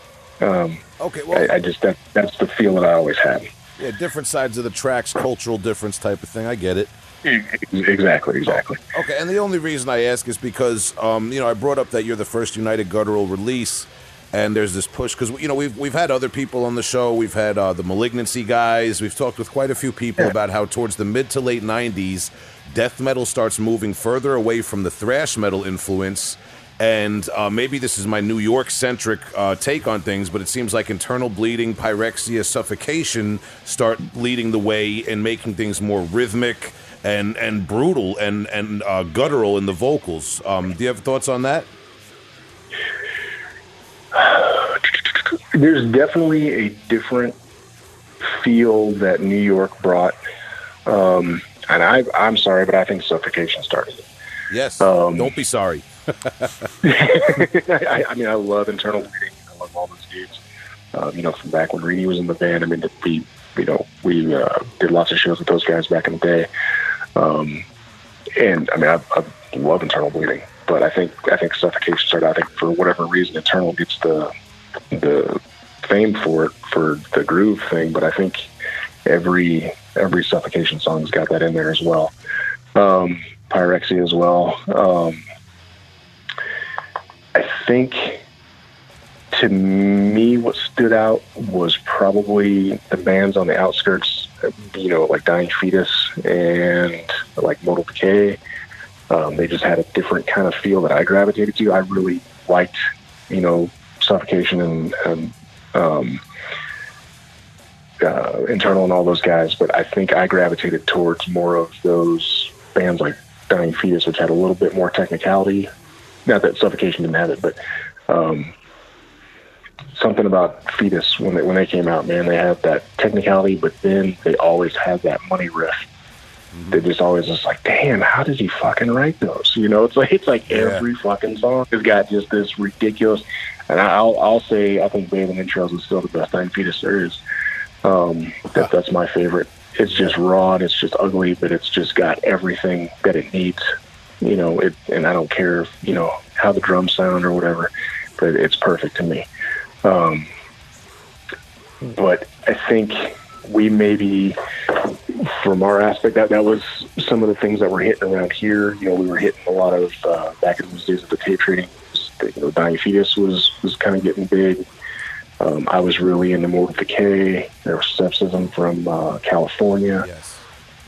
um, okay well I, I just that that's the feel that I always had. yeah different sides of the tracks cultural difference type of thing i get it Exactly, exactly. Okay, and the only reason I ask is because um, you know I brought up that you're the first United Guttural release, and there's this push because you know we've we've had other people on the show. We've had uh, the Malignancy guys. We've talked with quite a few people Yeah. about how towards the mid to late '90s, death metal starts moving further away from the thrash metal influence. And uh, maybe this is my New York centric uh, take on things, but it seems like internal bleeding, pyrexia, suffocation start leading the way and making things more rhythmic and and brutal and and uh, guttural in the vocals. Um, do you have thoughts on that? There's definitely a different feel that New York brought. Um, and I, I'm sorry, but I think suffocation started it. Yes. Um, Don't be sorry. [LAUGHS] I, I mean, I love internal bleeding. I love all those dudes. Um, you know, from back when Reedy was in the band. I mean, we, you know, we uh, did lots of shows with those guys back in the day. Um, and I mean, I, I love internal bleeding, but I think I think suffocation started. I think for whatever reason, internal gets the the fame for it for the groove thing. But I think every every suffocation song's got that in there as well. Um, Pyrexia as well. Um, I think to me, what stood out was probably the bands on the outskirts, you know, like Dying Fetus and like Mortal Decay. Um, they just had a different kind of feel that I gravitated to. I really liked, you know, Suffocation and, and um, uh, Internal and all those guys, but I think I gravitated towards more of those bands like Dying Fetus, which had a little bit more technicality. Not that Suffocation didn't have it, but um, something about Fetus when they when they came out, man, they had that technicality, but then they always had that money riff. They just always just like, damn, how did he fucking write those? You know, it's like it's like Yeah. every fucking song has got just this ridiculous. And I'll I'll say I think Bathe in Entrails is still the best Dying Fetus there is. Um, that that's my favorite. It's just raw and it's just ugly, but it's just got everything that it needs. You know, it and I don't care if, you know how the drums sound or whatever, but it's perfect to me. Um, but I think we maybe, from our aspect, that that was some of the things that were hitting around here. You know, we were hitting a lot of uh, back in those days of the tape trading. You know, Dying Fetus was was kind of getting big. Um, I was really into Mortal Decay. There was Sepsism from uh, California Yes.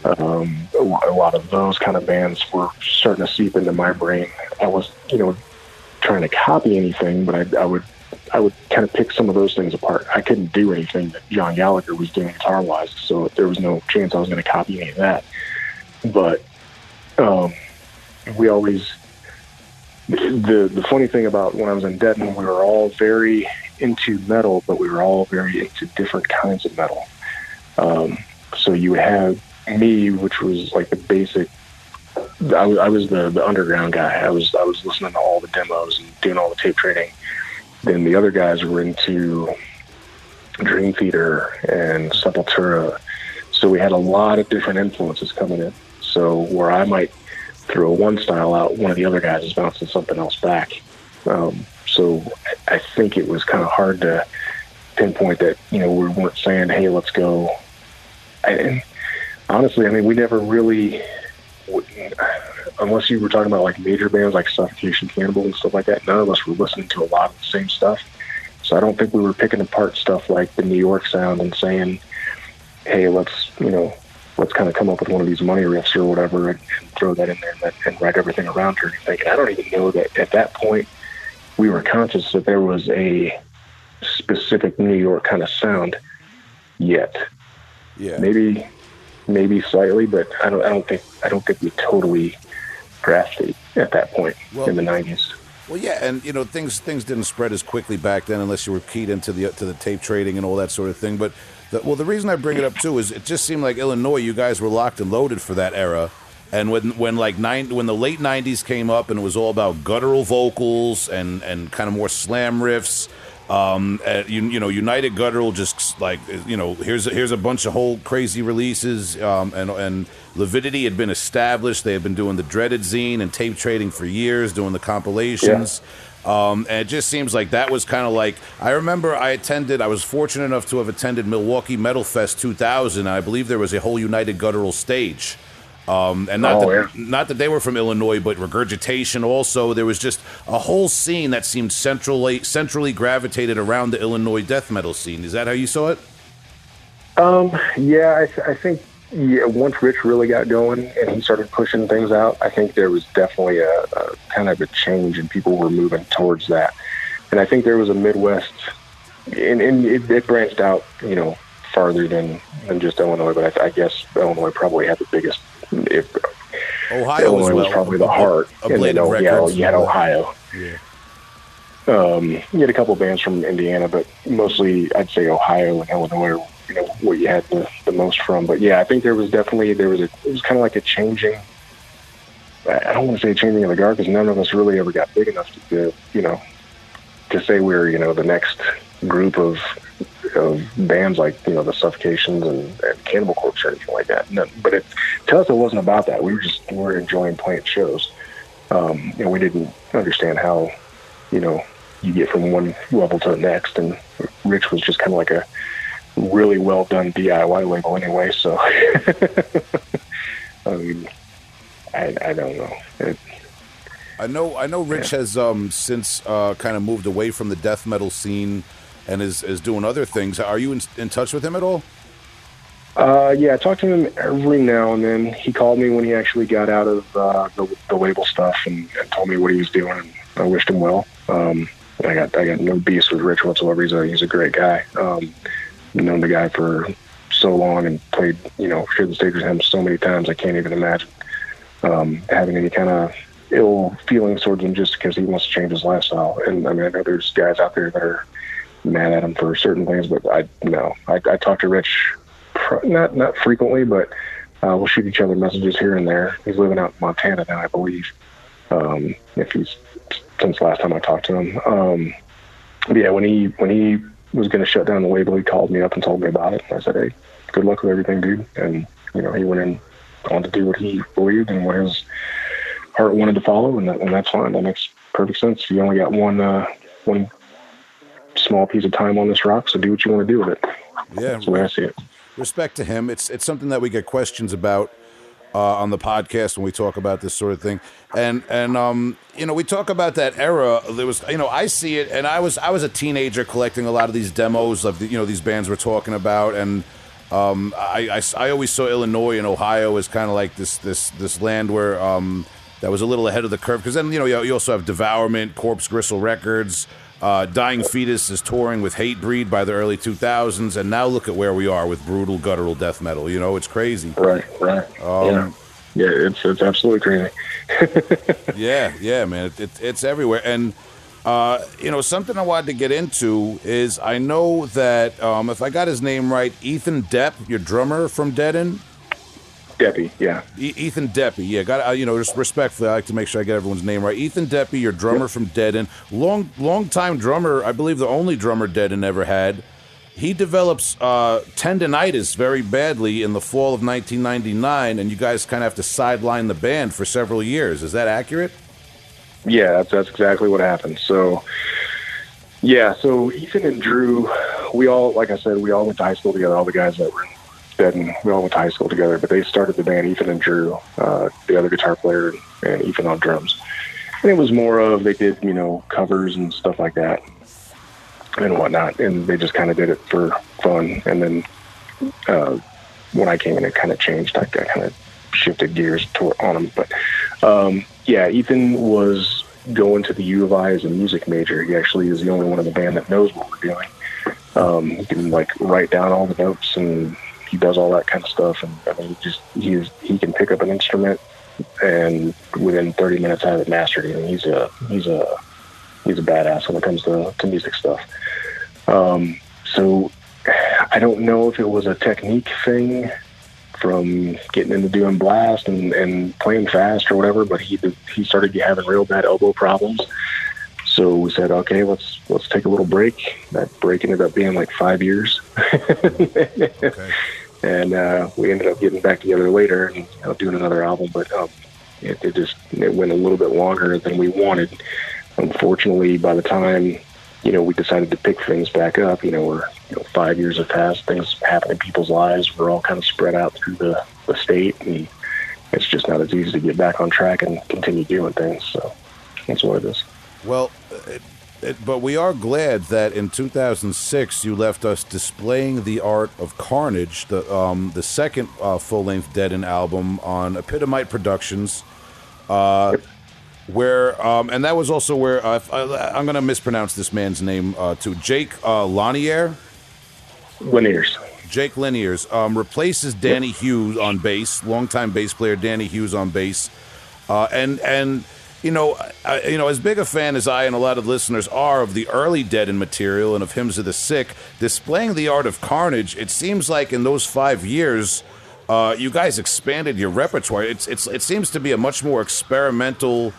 um, a, lot, a lot of those kind of bands were starting to seep into my brain. I was, you know, trying to copy anything, but I, I would, I would kind of pick some of those things apart. I couldn't do anything that John Gallagher was doing guitar wise, so there was no chance I was going to copy any of that. But um, we always, the the funny thing about when I was in Deaden, we were all very into metal, but we were all very into different kinds of metal. Um, so you had me, which was like the basic. I was the, the underground guy. I was I was listening to all the demos and doing all the tape trading. Then the other guys were into Dream Theater and Sepultura. So we had a lot of different influences coming in. So where I might throw a one style out, one of the other guys is bouncing something else back. Um, so I I think it was kind of hard to pinpoint that. You know, we weren't saying, "Hey, let's go." And honestly, I mean, we never really, unless you were talking about like major bands like Suffocation, Cannibal, and stuff like that. None of us were listening to a lot of the same stuff. So I don't think we were picking apart stuff like the New York sound and saying, "Hey, let's you know, let's kind of come up with one of these money riffs or whatever and, and throw that in there and, and write everything around anything." And I don't even know that at that point we were conscious that there was a specific New York kind of sound yet Yeah. maybe maybe slightly, but I don't I don't think I don't think we totally grasped it at that point Well- in the nineties. Well, yeah, and you know things things didn't spread as quickly back then unless you were keyed into the to the tape trading and all that sort of thing. But the, well, the reason I bring it up too is it just seemed like Illinois, you guys were locked and loaded for that era. And when when like nine when the late '90s came up and it was all about guttural vocals and and kind of more slam riffs. Um, you, you know, United Guttural just like you know, here's a, here's a bunch of whole crazy releases. Um, and and Lividity had been established. They had been doing the dreaded zine and tape trading for years, doing the compilations. Um, and it just seems like that was kind of like I remember I attended. I was fortunate enough to have attended Milwaukee Metal Fest 2000. I believe there was a whole United Guttural stage. Um, and not Oh, that, yeah. not that they were from Illinois, but regurgitation. Also, there was just a whole scene that seemed centrally centrally gravitated around the Illinois death metal scene. Is that how you saw it? Um, yeah, I, th- I think yeah, once Rich really got going and he started pushing things out, I think there was definitely a, a kind of a change and people were moving towards that. And I think there was a Midwest, and, and it, it branched out, you know, farther than, than just Illinois, but I, I guess Illinois probably had the biggest, if, Ohio Illinois well. was probably the heart. A, and then, oh, yeah, Records. you had Ohio. Yeah. Um, you had a couple bands from Indiana, but mostly I'd say Ohio and Illinois you know what you had the, the most from. But yeah, I think there was definitely there was a it was kind of like a changing. I don't want to say changing of the guard because none of us really ever got big enough to, you know to say we are you know the next group of of bands like you know the Suffocations and, and Cannibal Corpse or anything like that. No, but it, to us, it wasn't about that. We were just we were enjoying playing shows. Um, and we didn't understand how you know you get from one level to the next. And Rich was just kind of like a really well done DIY label anyway. So [LAUGHS] I mean, I, I don't know. It, I know. I know. Rich has um, since uh, kind of moved away from the death metal scene and is is doing other things. Are you in, in touch with him at all? Uh, yeah, I talk to him every now and then. He called me when he actually got out of uh, the, the label stuff and, and told me what he was doing. And I wished him well. Um, I got I got no beef with Rich whatsoever. He's a he's a great guy. Um, known the guy for so long and played you know shared the stage with him so many times. I can't even imagine um, having any kind of ill feelings towards him just because he wants to change his lifestyle. And I mean, I know there's guys out there that are mad at him for certain things, but I no, I, I to Rich not not frequently, but uh, we'll shoot each other messages here and there. He's living out in Montana now, I believe. Um, if he's since last time I talked to him. Um, but yeah, when he when he was going to shut down the label, he called me up and told me about it. I said, "Hey, good luck with everything, dude." And you know, he went in on to do what he believed and what his heart wanted to follow, and, that, and that's fine. That makes perfect sense. You only got one uh, one small piece of time on this rock, so do what you want to do with it. Yeah, That's the way I see it. respect to him. It's it's something that we get questions about uh, on the podcast when we talk about this sort of thing. And and um, you know, we talk about that era. There was you know, I see it, and I was I was a teenager collecting a lot of these demos of the, you know these bands we're talking about, and um, I, I I always saw Illinois and Ohio as kind of like this this this land where um. That was a little ahead of the curve because then you know you you also have Devourment, Corpse Gristle Records, uh, Dying Fetus is touring with Hatebreed by the early 2000s, and now look at where we are with brutal guttural death metal. You know, it's crazy. Right, right. yeah, yeah. It's it's absolutely crazy. [LAUGHS] yeah, yeah, man, it, it, it's everywhere. And uh, you know, something I wanted to get into is I know that um, if I got his name right, Ethan Depp, your drummer from Deaden. Deppy, yeah. E- Ethan Deppy, yeah, got uh, you know, just respectfully, I like to make sure I get everyone's name right. Ethan Deppy, your drummer from Deaden, long, long time drummer. I believe the only drummer Deaden ever had. He develops uh, tendonitis very badly in the fall of 1999, and you guys kind of have to sideline the band for several years. Is that accurate? Yeah, that's, that's exactly what happened. So, yeah, so Ethan and Drew, we all, like I said, we all went to high school together. All the guys that were in Deaden, we all went to high school together. But they started the band, Ethan and Drew, uh, the other guitar player, and, and Ethan on drums. And it was more of they did, you know, covers and stuff like that and whatnot. And they just kind of did it for fun. And then uh, when I came in, it kind of changed. I, I kind of shifted gears toward, on them. But um, yeah, Ethan was going to the U of I as a music major. He actually is the only one in the band that knows what we're doing. Um, he can like write down all the notes and he does all that kind of stuff. And I mean, he just he is, he can pick up an instrument and within 30 minutes have it mastered. I mean, he's a he's a he's a badass when it comes to, to music stuff. Um, so [SIGHS] I don't know if it was a technique thing from getting into doing blast and, and playing fast or whatever, but he he started having real bad elbow problems. So we said, okay, let's let's take a little break. That break ended up being like five years, [LAUGHS] Okay. And uh, we ended up getting back together later and you know, doing another album. But um, it, it just it went a little bit longer than we wanted. Unfortunately, by the time you know we decided to pick things back up, you know, we're you know five years have passed. Things happen in people's lives. We're all kind of spread out through the, the state, and it's just not as easy to get back on track and continue doing things. So that's what it is. Well, but we are glad that in 2006 you left us displaying the art of Carnage, the um, the second uh, full length dead Deaden album on Epitomite Productions. Uh, where um, and that was also where uh, I, am going to mispronounce this man's name uh, too. Jake uh, Lanier. Laniers. Jake Laniers um, replaces Danny Hughes on bass, longtime bass player Danny Hughes on bass, uh, and and you know, I, you know, as big a fan as I and a lot of listeners are of the early Deaden material and of Hymns of the Sick, displaying the art of Carnage, it seems like in those five years, uh, you guys expanded your repertoire. It's it's it seems to be a much more experimental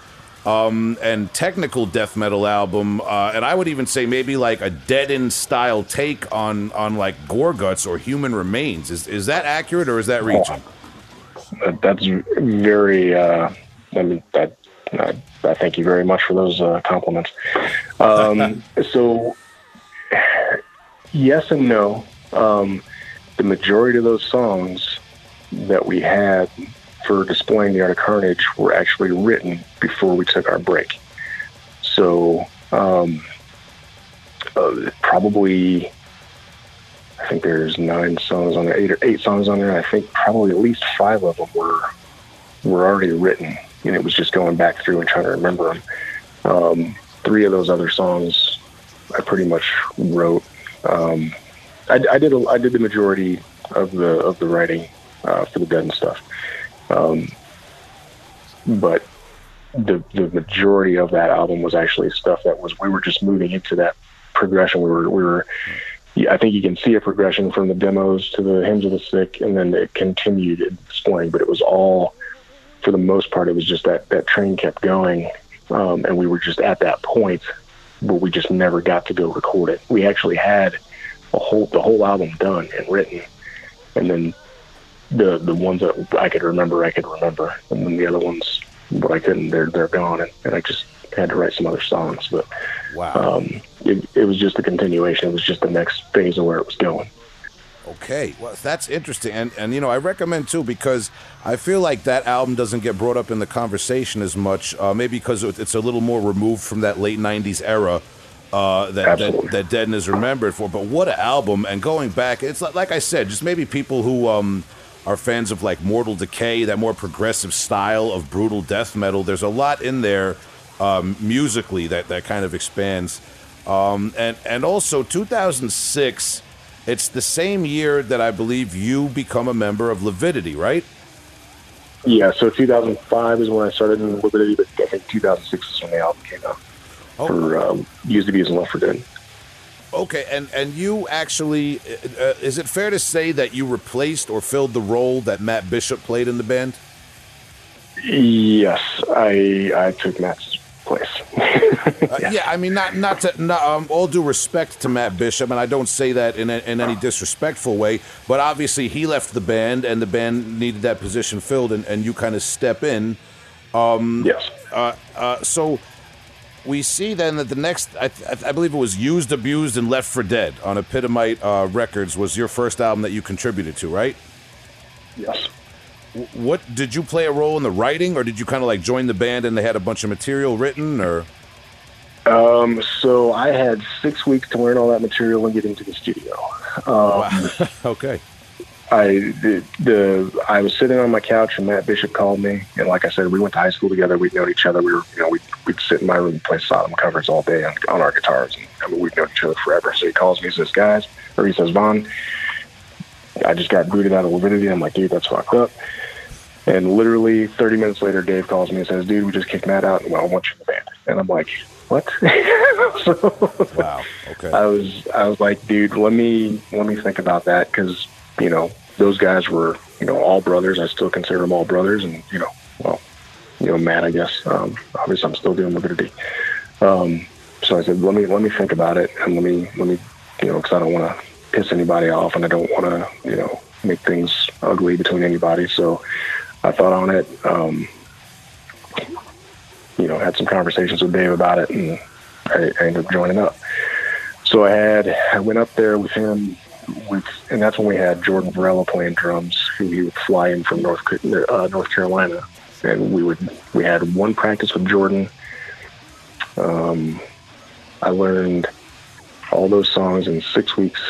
um, and technical death metal album, uh, and I would even say maybe like a Deaden style take on on like Gorguts or Human Remains. Is is that accurate or is that reaching? Oh, that's very. Uh, I mean, that I, I, thank you very much for those uh, compliments. Um, [LAUGHS] so, yes and no. Um, the majority of those songs that we had for displaying the art of carnage were actually written before we took our break. So, um, uh, probably, I think there's nine songs on there, eight or eight songs on there. I think probably at least five of them were were already written and it was just going back through and trying to remember them. Um, three of those other songs I pretty much wrote. Um, I, I, did a, I did the majority of the of the writing uh, for the Deaden stuff, um, but the the majority of that album was actually stuff that was we were just moving into that progression. We were we were. I think you can see a progression from the demos to the hymns of the sick, and then it continued in spring. But it was all for the most part, it was just that that train kept going, um, and we were just at that point, but we just never got to go record it. We actually had a whole the whole album done and written, and then the the ones that I could remember, I could remember, and then the other ones, what I couldn't, they're they're gone, and, and I just had to write some other songs. But wow, um, it, it was just a continuation. It was just the next phase of where it was going. Okay, well that's interesting, and and you know I recommend too because I feel like that album doesn't get brought up in the conversation as much, uh, maybe because it's a little more removed from that late '90s era uh, that, that that Deaden is remembered for. But what an album! And going back, it's like, like I said, just maybe people who um, are fans of like Mortal Decay, that more progressive style of brutal death metal. There's a lot in there um, musically that that kind of expands, um, and and also 2006 it's the same year that I believe you become a member of Lividity, right? Yeah, so 2005 is when I started in Lividity, but I think 2006 is when the album came out oh. for um, Used to Be and Left for Dead. Okay, and and you actually, uh, uh, is it fair to say that you replaced or filled the role that Matt Bishop played in the band? Yes, I I took Matt's place. [LAUGHS] uh, yeah. I mean, not not to not, um, all due respect to Matt Bishop, and I don't say that in a, in any disrespectful way, but obviously he left the band, and the band needed that position filled, and, and you kind of step in. Um, yes. Uh, uh, so we see then that the next, I, I, believe it was Used, Abused, and Left for Dead on Epitomite uh, Records was your first album that you contributed to, right? Yes what did you play a role in the writing, or did you kind of like join the band and they had a bunch of material written, or? Um, so I had six weeks to learn all that material and get into the studio. Um, wow. [LAUGHS] okay. I the, the I was sitting on my couch and Matt Bishop called me and like I said we went to high school together we'd known each other we were you know we'd, we'd sit in my room and play Sodom covers all day on, on our guitars and I mean we'd known each other forever so he calls me he says guys or he says Von I just got booted out of Lividity I'm like dude that's fucked up and literally 30 minutes later, Dave calls me and says, "Dude, we just kicked Matt out, and well, I want you in the band." And I'm like, "What?" [LAUGHS] so, wow. Okay. I was I was like, "Dude, let me let me think about that," because you know those guys were you know all brothers. I still consider them all brothers, and you know, well, you know, Matt, I guess. Um, obviously, I'm still doing Lividity. Um, so I said, "Let me let me think about it, and let me let me you know, because I don't want to piss anybody off, and I don't want to you know make things ugly between anybody." So I thought on it. Um, you know, had some conversations with Dave about it, and I, I ended up joining up. So I had I went up there with him, with, and that's when we had Jordan Varela playing drums, who He would fly in from North uh, North Carolina, and we would we had one practice with Jordan. Um, I learned all those songs in six weeks,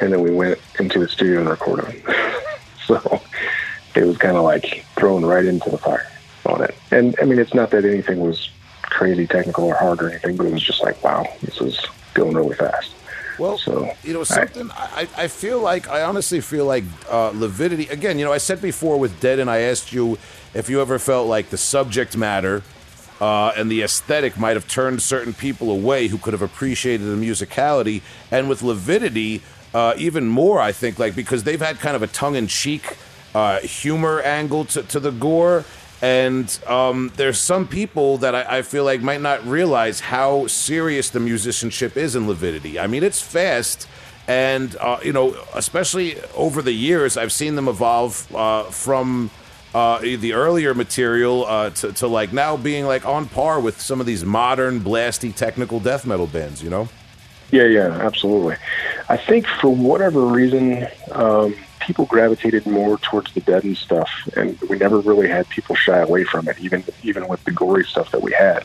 and then we went into the studio and recorded them. [LAUGHS] so it was kind of like thrown right into the fire on it. And I mean, it's not that anything was crazy technical or hard or anything, but it was just like, wow, this is going really fast. Well, So, you know something. I, I feel like I honestly feel like uh, Lividity. Again, you know, I said before with Dead, and I asked you if you ever felt like the subject matter uh, and the aesthetic might have turned certain people away who could have appreciated the musicality. And with Lividity, uh, even more, I think, like because they've had kind of a tongue-in-cheek uh, humor angle to, to the gore. And um, there's some people that I, I feel like might not realize how serious the musicianship is in Lividity. I mean, it's fast, and uh, you know, especially over the years, I've seen them evolve uh, from uh, the earlier material uh, to, to like now being like on par with some of these modern blasty technical death metal bands. You know? Yeah, yeah, absolutely. I think for whatever reason, um, people gravitated more towards the Deaden stuff, and we never really had people shy away from it, even even with the gory stuff that we had.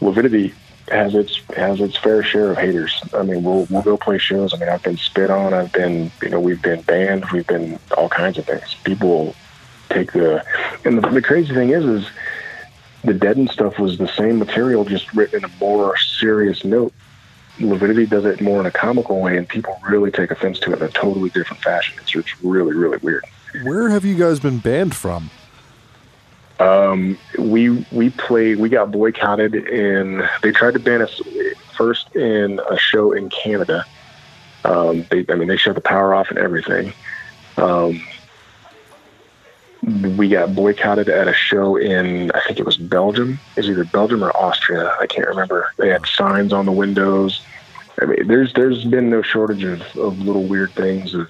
Lividity has its has its fair share of haters. I mean, we'll we'll go play shows. I mean, I've been spit on. I've been you know we've been banned. We've been all kinds of things. People take the and the, the crazy thing is is the Deaden stuff was the same material, just written in a more serious note. Lividity does it more in a comical way, and people really take offense to it in a totally different fashion. It's, it's really, really weird. Where have you guys been banned from? We we played. We got boycotted, and they tried to ban us first in a show in Canada. Um, they, I mean, they shut the power off and everything. Um, we got boycotted at a show in I think it was Belgium. It was either Belgium or Austria. I can't remember. They had signs on the windows. I mean, there's there's been no shortage of, of little weird things of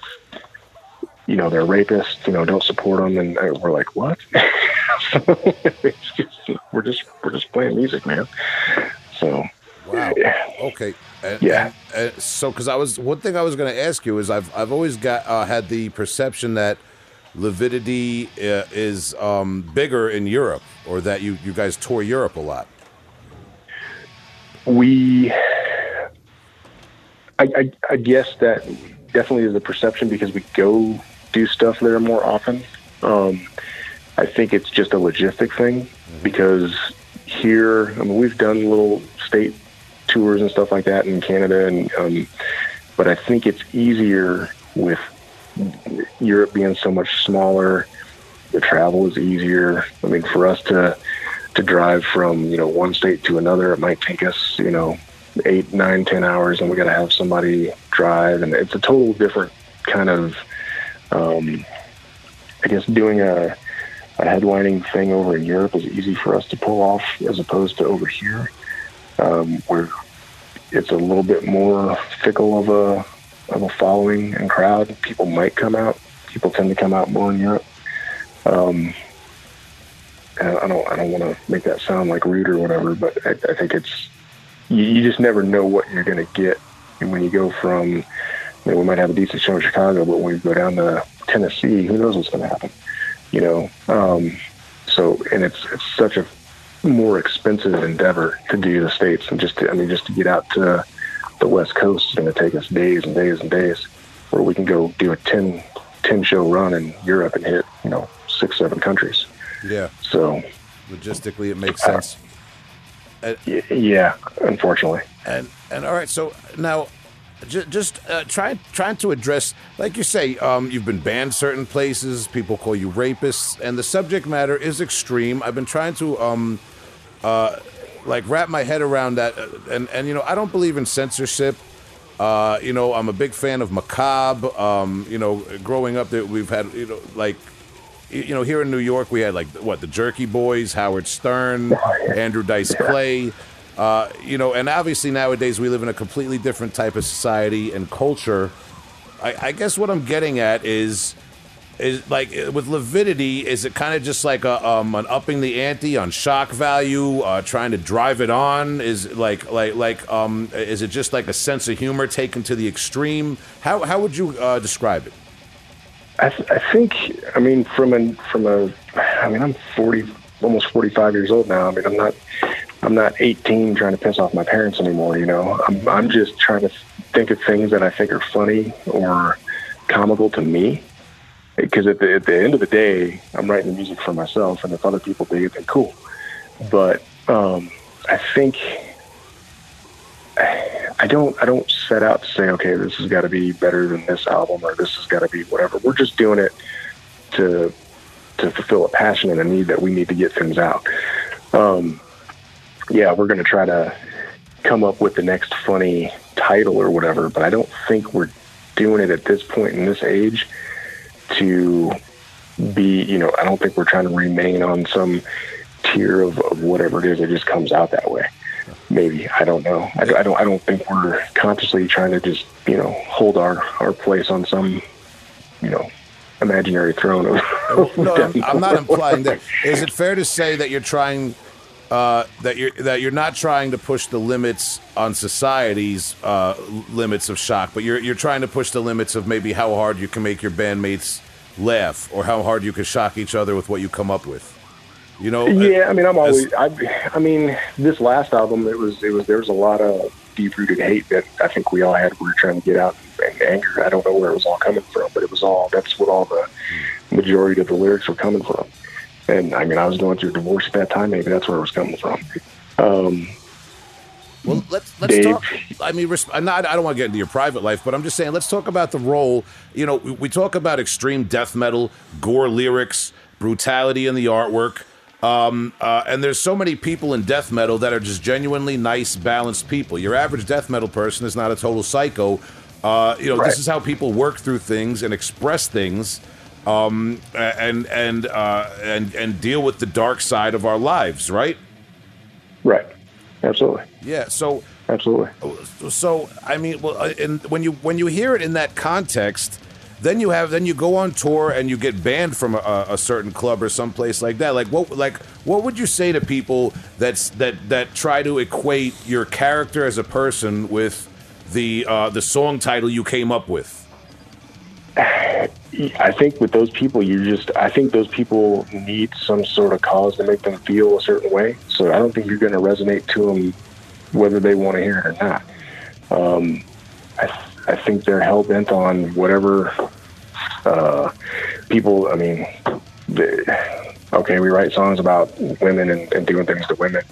you know they're rapists. You know, don't support them, and uh, we're like, what? [LAUGHS] just, we're just we're just playing music, man. So Wow. Okay. And, Yeah. and- and so, because I was one thing I was going to ask you is I've I've always got uh, had the perception that Lividity uh, is um, bigger in Europe, or that you you guys tour Europe a lot. we I, I, I guess that definitely is a perception because we go do stuff there more often. Um, I think it's just a logistic thing because here, I mean, we've done little state tours and stuff like that in Canada, and um, but I think it's easier with Europe being so much smaller. The travel is easier. I mean, for us to to drive from you know one state to another, it might take us you know eight, nine, ten hours, and we got to have somebody drive, and it's a total different kind of. Um, I guess doing a, a headlining thing over in Europe is easy for us to pull off as opposed to over here, um, where it's a little bit more fickle of a of a following and crowd. People might come out. People tend to come out more in Europe. Um, I don't I don't want to make that sound like rude or whatever, but I, I think it's you, you just never know what you're going to get and when you go from. You know, we might have a decent show in Chicago, but when we go down to Tennessee, who knows what's going to happen? You know, um, so and it's it's such a more expensive endeavor to do the states and just to, I mean just to get out to the West Coast is going to take us days and days and days, where we can go do a 10, 10 show run in Europe and hit you know six seven countries. Yeah. So Logistically, it makes sense. Y- yeah, unfortunately. And and all right, so now, j- just uh, trying trying to address, like you say, um, you've been banned certain places. People call you rapists, and the subject matter is extreme. I've been trying to um, uh, like wrap my head around that, uh, and and you know, I don't believe in censorship. Uh, you know, I'm a big fan of Macabre. Um, you know, growing up, that we've had, you know, like, you know, here in New York, we had like what the Jerky Boys, Howard Stern, [LAUGHS] Andrew Dice Clay. Uh, you know, and obviously nowadays we live in a completely different type of society and culture. I, I guess what I'm getting at is, is like uh, with Lividity, is it kind of just like a, um, an upping the ante on shock value, uh, trying to drive it on? Is it like like like um, is it just like a sense of humor taken to the extreme? How how would you uh, describe it? I, th- I think I mean from a from a I mean I'm 40 almost 45 years old now. I mean I'm not I'm not 18 trying to piss off my parents anymore. You know I'm I'm just trying to think of things that I think are funny or comical to me. Because at the at the end of the day, I'm writing the music for myself, and if other people dig it, then cool. But um, I think I don't I don't set out to say, okay, this has got to be better than this album or this has got to be whatever. We're just doing it to to fulfill a passion and a need that we need to get things out. Um, yeah, we're going to try to come up with the next funny title or whatever, but I don't think we're doing it at this point in this age to be, you know, I don't think we're trying to remain on some tier of, of whatever it is. It just comes out that way maybe I don't know. I, I, don't. I don't think we're consciously trying to just you know hold our our place on some you know imaginary throne of. no, [LAUGHS] I'm, I'm, not implying that. Is it fair to say that you're trying? Uh, that you're that you're not trying to push the limits on society's uh, limits of shock, but you're you're trying to push the limits of maybe how hard you can make your bandmates laugh, or how hard you can shock each other with what you come up with. You know. Yeah, I mean, I'm always. I, I mean, this last album, it was, it was. There was a lot of deep rooted hate that I think we all had. We were trying to get out and anger. I don't know where it was all coming from, but it was all. That's what all the majority of the lyrics were coming from. And I mean, I was going through a divorce at that time. Maybe that's where it was coming from. Um, well, let's let's Dave. talk. I mean, I'm not, I don't want to get into your private life, but I'm just saying, let's talk about the role. You know, we, we talk about extreme death metal, gore lyrics, brutality in the artwork. Um, uh, and there's so many people in death metal that are just genuinely nice, balanced people. Your average death metal person is not a total psycho. Uh, you know, right. this is how people work through things and express things, um, and and uh, and and deal with the dark side of our lives, right? Right. Absolutely. Yeah. So. Absolutely. So I mean, well, uh, and when you when you hear it in that context then you have then you go on tour and you get banned from a, a certain club or someplace like that. Like what like what would you say to people that's that that try to equate your character as a person with the uh, the song title you came up with? [SIGHS] I think with those people, you just I think those people need some sort of cause to make them feel a certain way. So I don't think you're going to resonate to them whether they want to hear it or not. Um, I I think they're hell bent on whatever uh, people. I mean, they, okay, we write songs about women and, and doing things to women.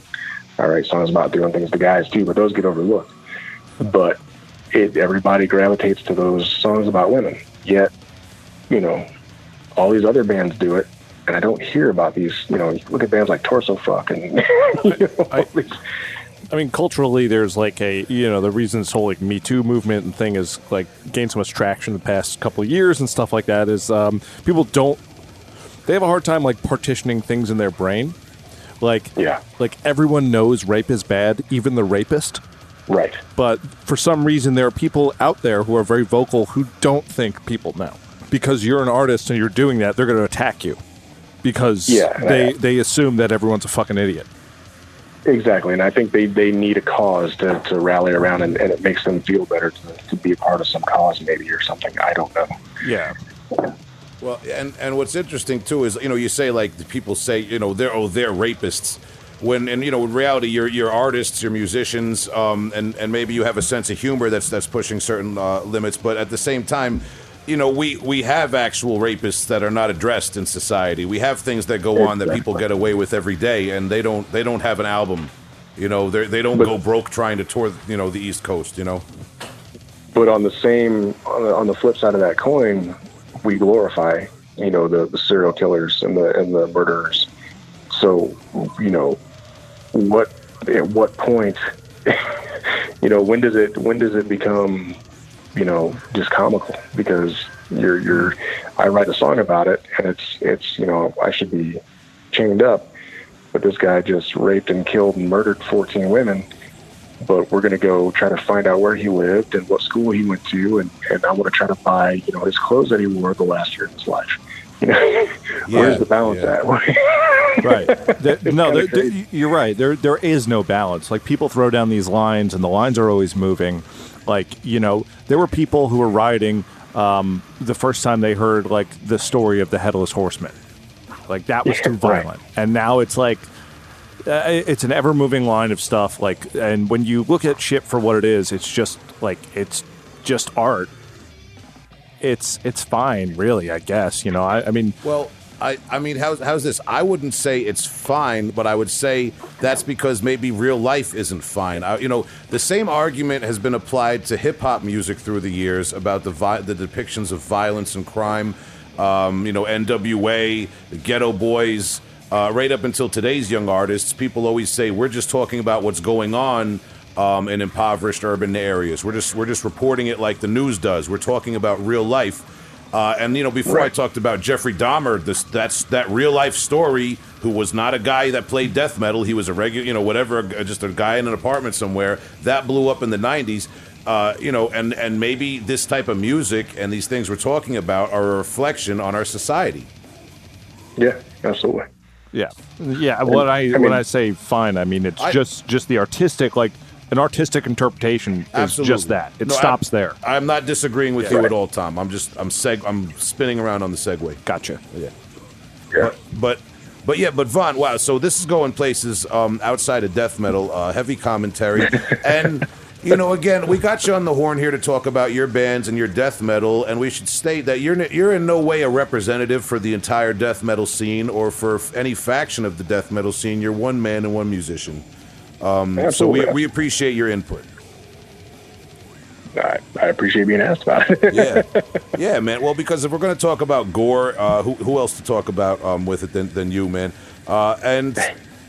I write songs about doing things to guys too, but those get overlooked. But it, everybody gravitates to those songs about women. Yet, you know, all these other bands do it, and I don't hear about these. You know, look at bands like Torsofuck and [LAUGHS] you know, I, I mean, culturally, there's like a you know the reason this whole like Me Too movement and thing is like gained so much traction the past couple of years and stuff like that is um, people don't they have a hard time like partitioning things in their brain. Like yeah, like everyone knows rape is bad, even the rapist. Right. But for some reason, there are people out there who are very vocal who don't think people know. Because you're an artist and you're doing that, they're going to attack you because yeah, they, they assume that everyone's a fucking idiot. Exactly, and I think they, they need a cause to, to rally around, and, and it makes them feel better to, to be a part of some cause, maybe or something. I don't know. Yeah. Well, and and what's interesting too is you know you say like people say you know they're oh they're rapists when and you know in reality you're you're artists you're musicians um, and and maybe you have a sense of humor that's that's pushing certain uh, limits but at the same time you know, we, we have actual rapists that are not addressed in society. We have things that go on that people get away with every day, and they don't they don't have an album. You know, they they don't but, go broke trying to tour you know the East Coast. You know. But on the same on the, on the flip side of that coin, we glorify you know the, the serial killers and the and the murderers. So you know, what at what point, [LAUGHS] you know, when does it when does it become you know, just comical because you're you're I write a song about it and it's it's you know I should be chained up, but this guy just raped and killed and murdered 14 women. But we're going to go try to find out where he lived and what school he went to, and, and I want to try to buy you know his clothes that he wore the last year of his life. [LAUGHS] You know, yeah, where's the balance yeah. at? [LAUGHS] right. No, there, there, you're right. There there is no balance. Like people throw down these lines, and the lines are always moving like, you know, there were people who were riding um, the first time they heard like the story of the headless horseman. Like that was too [LAUGHS] Right. violent, and now it's like uh, it's an ever moving line of stuff. Like, and when you look at shit for what it is, it's just like it's just art. It's it's fine, really. I guess you know. I, I mean, Well, I, I mean, how's, how's this? I wouldn't say it's fine, but I would say that's because maybe real life isn't fine. I, you know, the same argument has been applied to hip hop music through the years about the vi- the depictions of violence and crime. Um, you know, NWA, the Geto Boys, uh, right up until today's young artists. People always say we're just talking about what's going on um, in impoverished urban areas. We're just we're just reporting it like the news does. We're talking about real life. Uh, and you know, before I talked about Jeffrey Dahmer, this that's that real life story. Who was not a guy that played death metal. He was a regular, you know, whatever, uh, just a guy in an apartment somewhere. That blew up in the '90s. Uh, you know, and and maybe this type of music and these things we're talking about are a reflection on our society. Yeah, absolutely. yeah, yeah. When I, I when I say fine, I mean it's I- just just the artistic, like an artistic interpretation is Absolutely. just that. It No, I- stops there. I'm not disagreeing with you Right. at all, Tom. I'm just I'm seg I'm spinning around on the segue. Gotcha. Yeah. Yeah. But but yeah, but Von, wow. So this is going places um, outside of death metal, uh, heavy commentary, [LAUGHS] and you know, again, we got you on the horn here to talk about your bands and your death metal, and we should state that you're n- you're in no way a representative for the entire death metal scene or for f- any faction of the death metal scene. You're one man and one musician. So we, we appreciate your input. I, I appreciate being asked about it. yeah, [LAUGHS] yeah, man. Well, because if we're going to talk about gore, uh, who, who else to talk about um, with it than, than you, man? Uh, and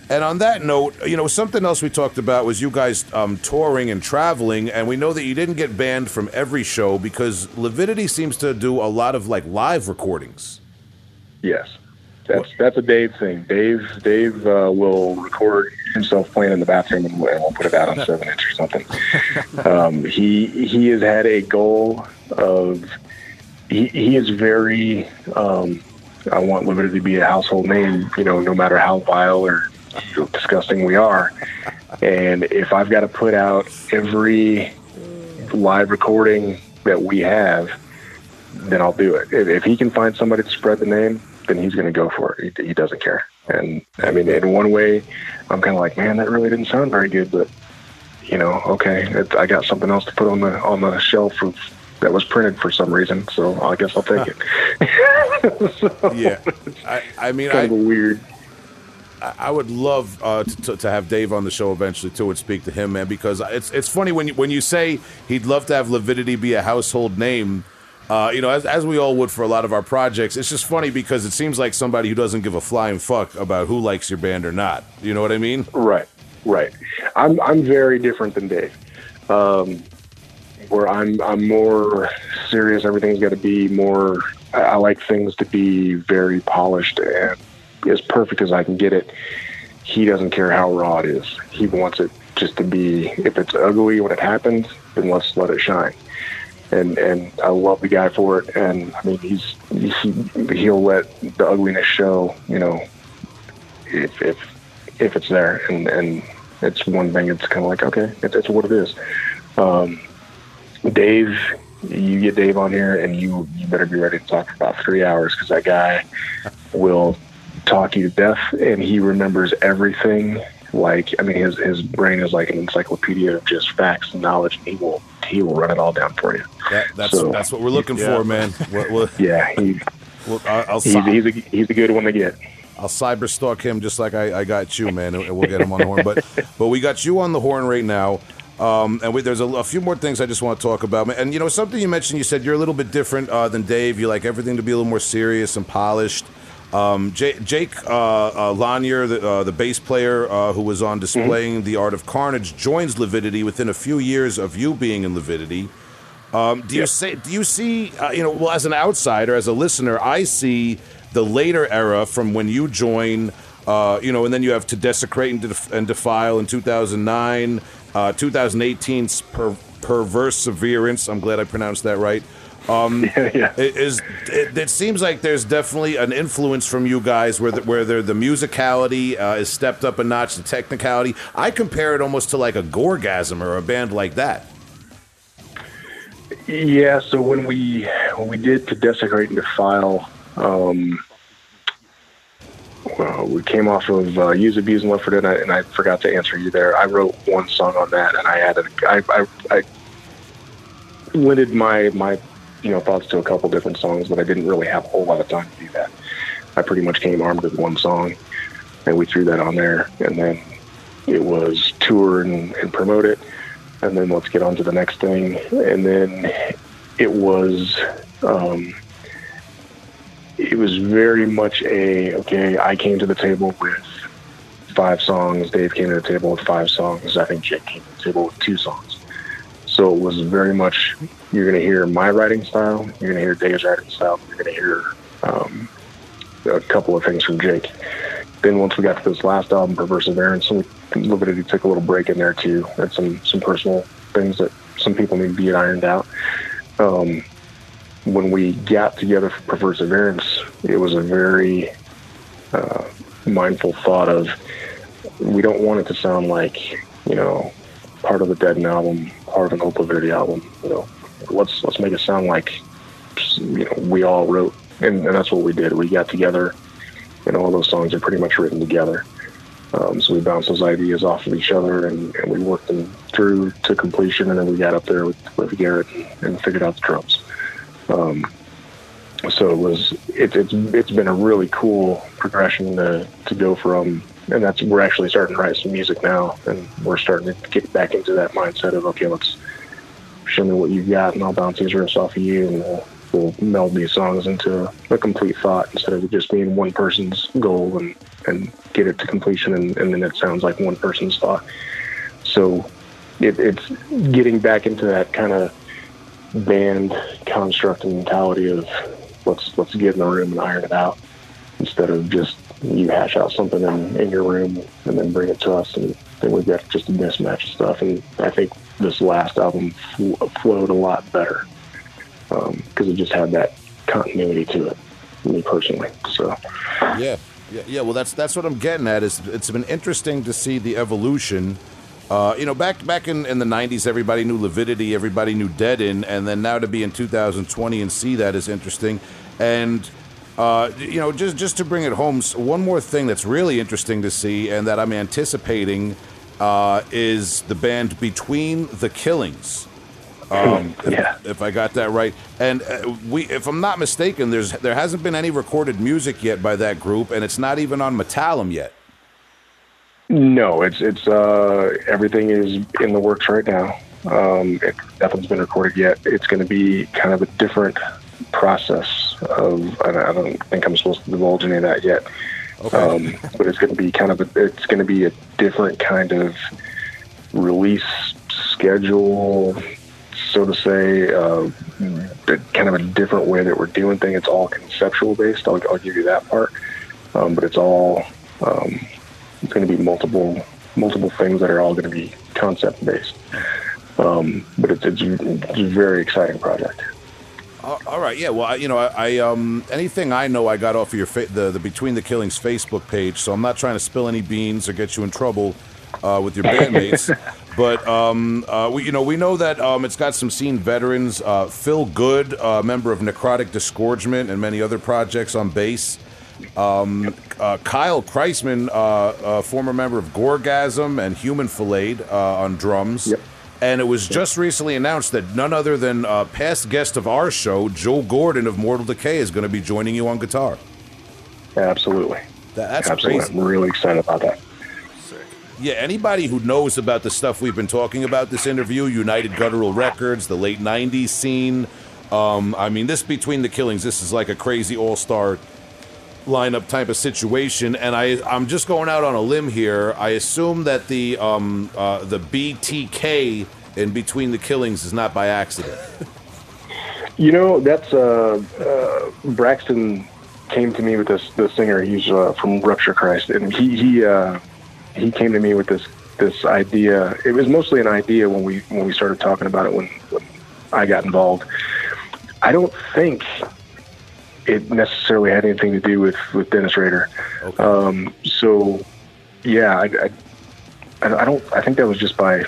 and on that note, you know, something else we talked about was you guys um, touring and traveling, and we know that you didn't get banned from every show because Lividity seems to do a lot of like live recordings. Yes, that's that's a Dave thing. Dave Dave uh, will record himself playing in the bathroom and we'll, and we'll put it out on seven inch or something. [LAUGHS] Um, he he has had a goal of he he is very. Um, I want Lividity to be a household name. You know, no matter how vile or disgusting we are. And if I've got to put out every live recording that we have, then I'll do it. If, if he can find somebody to spread the name, then he's going to go for it. He, he doesn't care. And I mean, in one way, I'm kind of like, man, that really didn't sound very good, but you know, okay, it, I got something else to put on the on the shelf of, that was printed for some reason, so I guess I'll take it. [LAUGHS] so, Yeah, I, I mean, kind of I, weird. I would love uh, to, to have Dave on the show eventually too, and speak to him, man. Because it's it's funny when you when you say he'd love to have Lividity be a household name. Uh, you know, as, as we all would for a lot of our projects, it's just funny because it seems like somebody who doesn't give a flying fuck about who likes your band or not. You know what I mean? Right, right. I'm I'm very different than Dave. Um, where I'm I'm more serious. Everything's got to be more. I, I like things to be very polished and as perfect as I can get it. He doesn't care how raw it is. He wants it just to be. If it's ugly when it happens, then let's let it shine. And and I love the guy for it. And I mean, he's he, he'll let the ugliness show. You know, if if if it's there, and and it's one thing. It's kind of like okay, it's, it's what it is. Um, Dave, you get Dave on here, and you you better be ready to talk for about three hours because that guy will talk you to death, and he remembers everything. Like I mean, his his brain is like an encyclopedia of just facts and knowledge, and he will he will run it all down for you. That, that's So- that's what we're looking Yeah. for, man. We'll, we'll, [LAUGHS] Yeah, he we'll, I'll, I'll, he's, he's a he's a good one to get. I'll cyber stalk him just like I, I got you, man, and we'll get him on the horn. But [LAUGHS] but we got you on the horn right now. Um, and we, there's a, a few more things I just want to talk about. And you know, something you mentioned, you said you're a little bit different uh, than Dave. You like everything to be a little more serious and polished. Um, Jake, Jake uh, uh, Lanier, the, uh, the bass player uh, who was on displaying the art of carnage, joins Lividity within a few years of you being in Lividity. Um, do you say? Do you see? Uh, you know, well, as an outsider, as a listener, I see the later era from when you join. Uh, you know, and then you have to desecrate and, def- and defile in 2009, uh, 2018's per- severance. I'm glad I pronounced that right. Um, [LAUGHS] yeah. it is it, it seems like there's definitely an influence from you guys where the, where the, the musicality uh, is stepped up a notch, the technicality. I compare it almost to like a Gorgasm or a band like that. Yeah, so when we when we did to desecrate and defile, um, well, we came off of uh, use, abuse, and love for dead, and I, and I forgot to answer you there. I wrote one song on that, and I added, I, I, I limited my my you know thoughts to a couple different songs, but I didn't really have a whole lot of time to do that. I pretty much came armed with one song, and we threw that on there, and then it was tour and, and promote it, and then let's get on to the next thing, and then it was. Um, it was very much a okay. I came to the table with five songs. Dave came to the table with five songs. I think Jake came to the table with two songs. So it was very much you're going to hear my writing style. You're going to hear Dave's writing style. You're going to hear um, a couple of things from Jake. Then once we got to this last album, Perseverance, we Lividity took a little break in there too. Had some some personal things that some people need to be ironed out. Um, when we got together for Perseverance, it was a very uh, mindful thought of we don't want it to sound like you know part of the Dead album, part of an Opal Verde album. You know, let's let's make it sound like you know we all wrote, and, and that's what we did. We got together, and all those songs are pretty much written together. Um, so we bounced those ideas off of each other, and, and, we worked them through to completion, and then we got up there with, with Garrett and, figured out the drums. Um, so it was it, it's it's been a really cool progression to to go from and that's we're actually starting to write some music now and we're starting to get back into that mindset of okay let's show me what you've got and I'll bounce these riffs off of you and we'll, we'll meld these songs into a complete thought instead of just being one person's goal and and get it to completion and, and then it sounds like one person's thought. So it, it's getting back into that kind of band construct and mentality of let's let's get in the room and iron it out instead of just you hash out something in, in your room and then bring it to us and then we've got just a mismatch of stuff. And I think this last album fl- flowed a lot better because um, it just had that continuity to it me personally so. Yeah yeah yeah well that's that's what I'm getting at is it's been interesting to see the evolution. Uh, you know, back back in, in the '90s, everybody knew Lividity, everybody knew Deaden, and then now to be in 2020 and see that is interesting. And uh, you know, just just to bring it home, one more thing that's really interesting to see, and that I'm anticipating, uh, is the band Between the Killings. Um, yeah. if, if, I got that right, and uh, we, if I'm not mistaken, there's there hasn't been any recorded music yet by that group, and it's not even on Metallum yet. No, it's it's uh, everything is in the works right now. Um, it, nothing's been recorded yet. It's going to be kind of a different process of. I don't think I'm supposed to divulge any of that yet. Okay. Um, but it's going to be kind of a, it's going to be a different kind of release schedule, so to say. Uh, kind of a different way that we're doing things. It's all conceptual based. I'll, I'll give you that part, um, but it's all um, it's going to be multiple multiple things that are all going to be concept based. Um, but it's, it's, it's, a very exciting project. All right, yeah. Well, I, you know, I, I, um, anything I know, I got off of your fa- the the Between the Killings Facebook page, so I'm not trying to spill any beans or get you in trouble uh, with your bandmates. [LAUGHS] but um, uh, we, you know, we know that um, it's got some scene veterans. Uh, Phil Good, a member of Necrotic Disgorgement and many other projects on bass. Um, uh, Kyle Kreisman, uh, former member of Gorgasm and Human Filleted uh, on drums. Yep. And it was just recently announced that none other than uh, past guest of our show, Joe Gordon of Mortal Decay, is going to be joining you on guitar. Absolutely. That, that's Absolutely. crazy. I'm really excited about that. Yeah, anybody who knows about the stuff we've been talking about this interview, United Guttural Records, the late '90s scene. Um, I mean, this between the killings, this is like a crazy all-star lineup type of situation, and I I'm just going out on a limb here. I assume that the um uh, the BTK in between the killings is not by accident. [LAUGHS] You know, that's uh, uh, Braxton came to me with this the singer. He's uh, from Rupture Christ, and he he uh, he came to me with this this idea. It was mostly an idea when we when we started talking about it when, when I got involved. I don't think it necessarily had anything to do with with Dennis Rader. Okay. Um, so, yeah, I, I, I don't. I think that was just by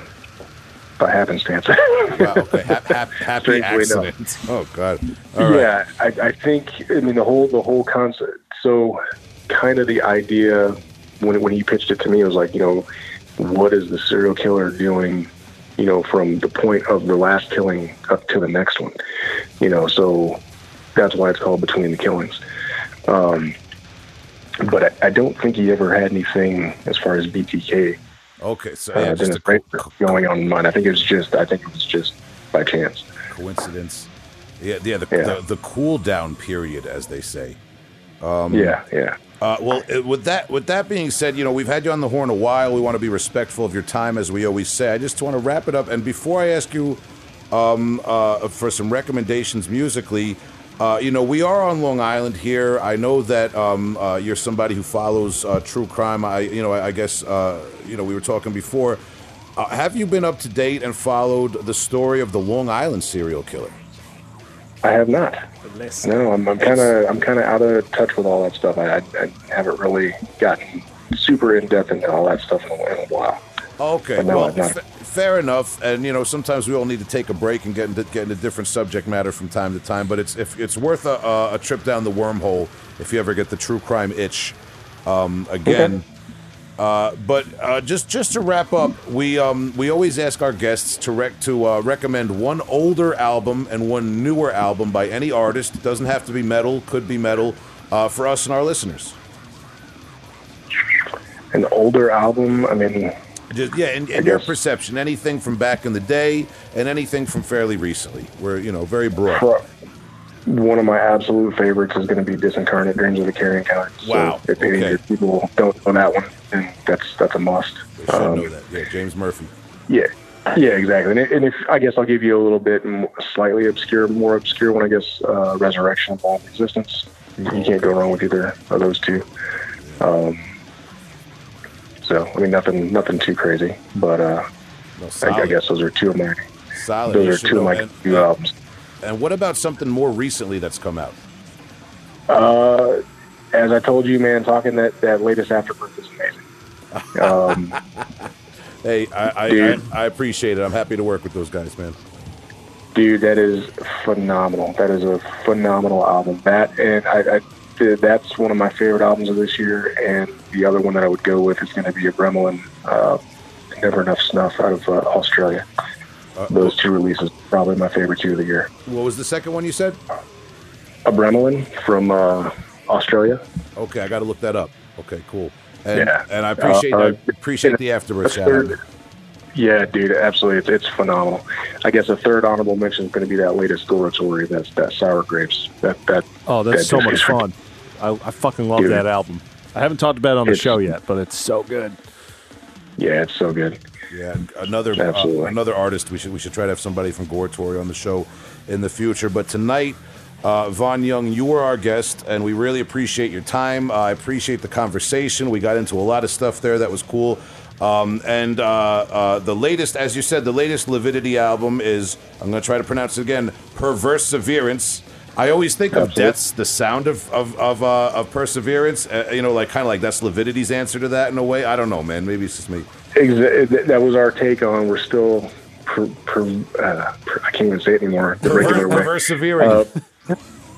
by happenstance. Wow, okay. [LAUGHS] Hap, hap, happy accident. Oh God. All right. Yeah, I, I think. I mean, the whole the whole concept. So, kind of the idea when when he pitched it to me was like, you know, what is the serial killer doing? You know, from the point of the last killing up to the next one. You know, so that's why it's called Between the Killings. Um, but I, I don't think he ever had anything as far as BTK Okay. So uh, just a going on mine. I think it was just. I think it was just by chance. coincidence. Yeah, yeah. The, Yeah. the the cool down period, as they say. yeah, yeah. Uh, well, uh, with that with that being said, you know we've had you on the horn a while. We want to be respectful of your time, as we always say. I just want to wrap it up, and before I ask you um, uh, for some recommendations musically, uh, you know we are on Long Island here. I know that um, uh, you're somebody who follows uh, true crime. I you know I, I guess uh, you know we were talking before. Uh, have you been up to date and followed the story of the Long Island serial killer? I have not. No, I'm, I'm kind of I'm kind of out of touch with all that stuff. I, I, I haven't really gotten super in depth into all that stuff in a, in a while. Okay, But no, well, I've not. fa- fair enough. And you know, sometimes we all need to take a break and get into get into different subject matter from time to time. But it's if it's worth a, a, a trip down the wormhole if you ever get the true crime itch. Um, again, uh, but uh, just just to wrap up, we um, we always ask our guests to rec- to uh, recommend one older album and one newer album by any artist. It doesn't have to be metal; could be metal uh, for us and our listeners. An older album. I mean, Just, yeah, in I your perception, anything from back in the day and anything from fairly recently. We're you know very broad. pro- one of my absolute favorites is going to be Disincarnate Dreams of the Carrion Count. So Wow, if any okay. of your people don't know that one, then that's that's a must. They should Um, know that. Yeah, James Murphy. Yeah, yeah, exactly. And, if- and if I guess I'll give you a little bit slightly obscure, more obscure one. I guess uh, Resurrection of All Existence. You you can't go wrong with either of those two. Um, so I mean, nothing, nothing too crazy, but uh, No, I. I guess those are two of my solid. You those are two of my and, new albums. and what about something more recently that's come out? Uh, as I told you, man, talking that that latest Afterbirth is amazing. Um, [LAUGHS] Hey, I I. I I appreciate it. I'm happy to work with those guys, man. dude, that is phenomenal. That is a phenomenal album. That and I, I that's one of my favorite albums of this year. And the other one that I would go with is going to be a Gremlin, uh, Never Enough Snuff out of uh, Australia. Those two releases probably my favorite two of the year. What was the second one you said? A Bremelin from uh, Australia. Okay, I got to look that up. Okay, cool. And Yeah. and I appreciate Uh, uh, I appreciate the afterbirth A third, yeah, dude, absolutely, it's, it's phenomenal. I guess a third honorable mention is going to be that latest Goratory. That's that sour grapes. That that Oh, that's that so much fun. I, I fucking love Dude. that album. I haven't talked about it on the It's- show yet, but it's so good. Yeah, it's so good. Yeah, another uh, Absolutely. another artist. We should we should try to have somebody from Goratory on the show in the future. But tonight, uh, Von Young, you were our guest, and we really appreciate your time. Uh, I appreciate the conversation. We got into a lot of stuff there that was cool. Um, and uh, uh, the latest, as you said, the latest Lividity album is I'm going to try to pronounce it again. Perseverance. I always think of Absolutely. death's the sound of of of, uh, of perseverance. Uh, you know, like kind of like that's Lividity's answer to that in a way. I don't know, man. Maybe it's just me. Exa- that was our take on. We're still, per, per, uh, per, I can't even say it anymore. The regular way. Persevering. Uh,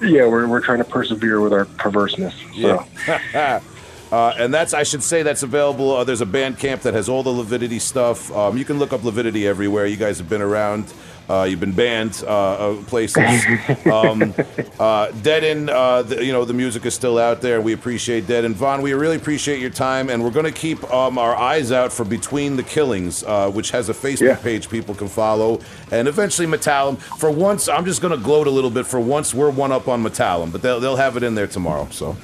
yeah, we're we're trying to persevere with our perverseness. So. Yeah. [LAUGHS] uh, and that's, I should say, that's available. Uh, there's a Bandcamp that has all the Lividity stuff. Um, you can look up Lividity everywhere. You guys have been around. Uh, you've been banned uh, uh, places. [LAUGHS] um, uh, Deaden, uh, the, you know, the music is still out there. We appreciate Dead End. Von, we really appreciate your time, and we're going to keep um, our eyes out for Between the Killings, uh, which has a Facebook Yeah. page people can follow, and eventually Metallum. For once, I'm just going to gloat a little bit. For once, we're one up on Metallum, but they'll, they'll have it in there tomorrow. So.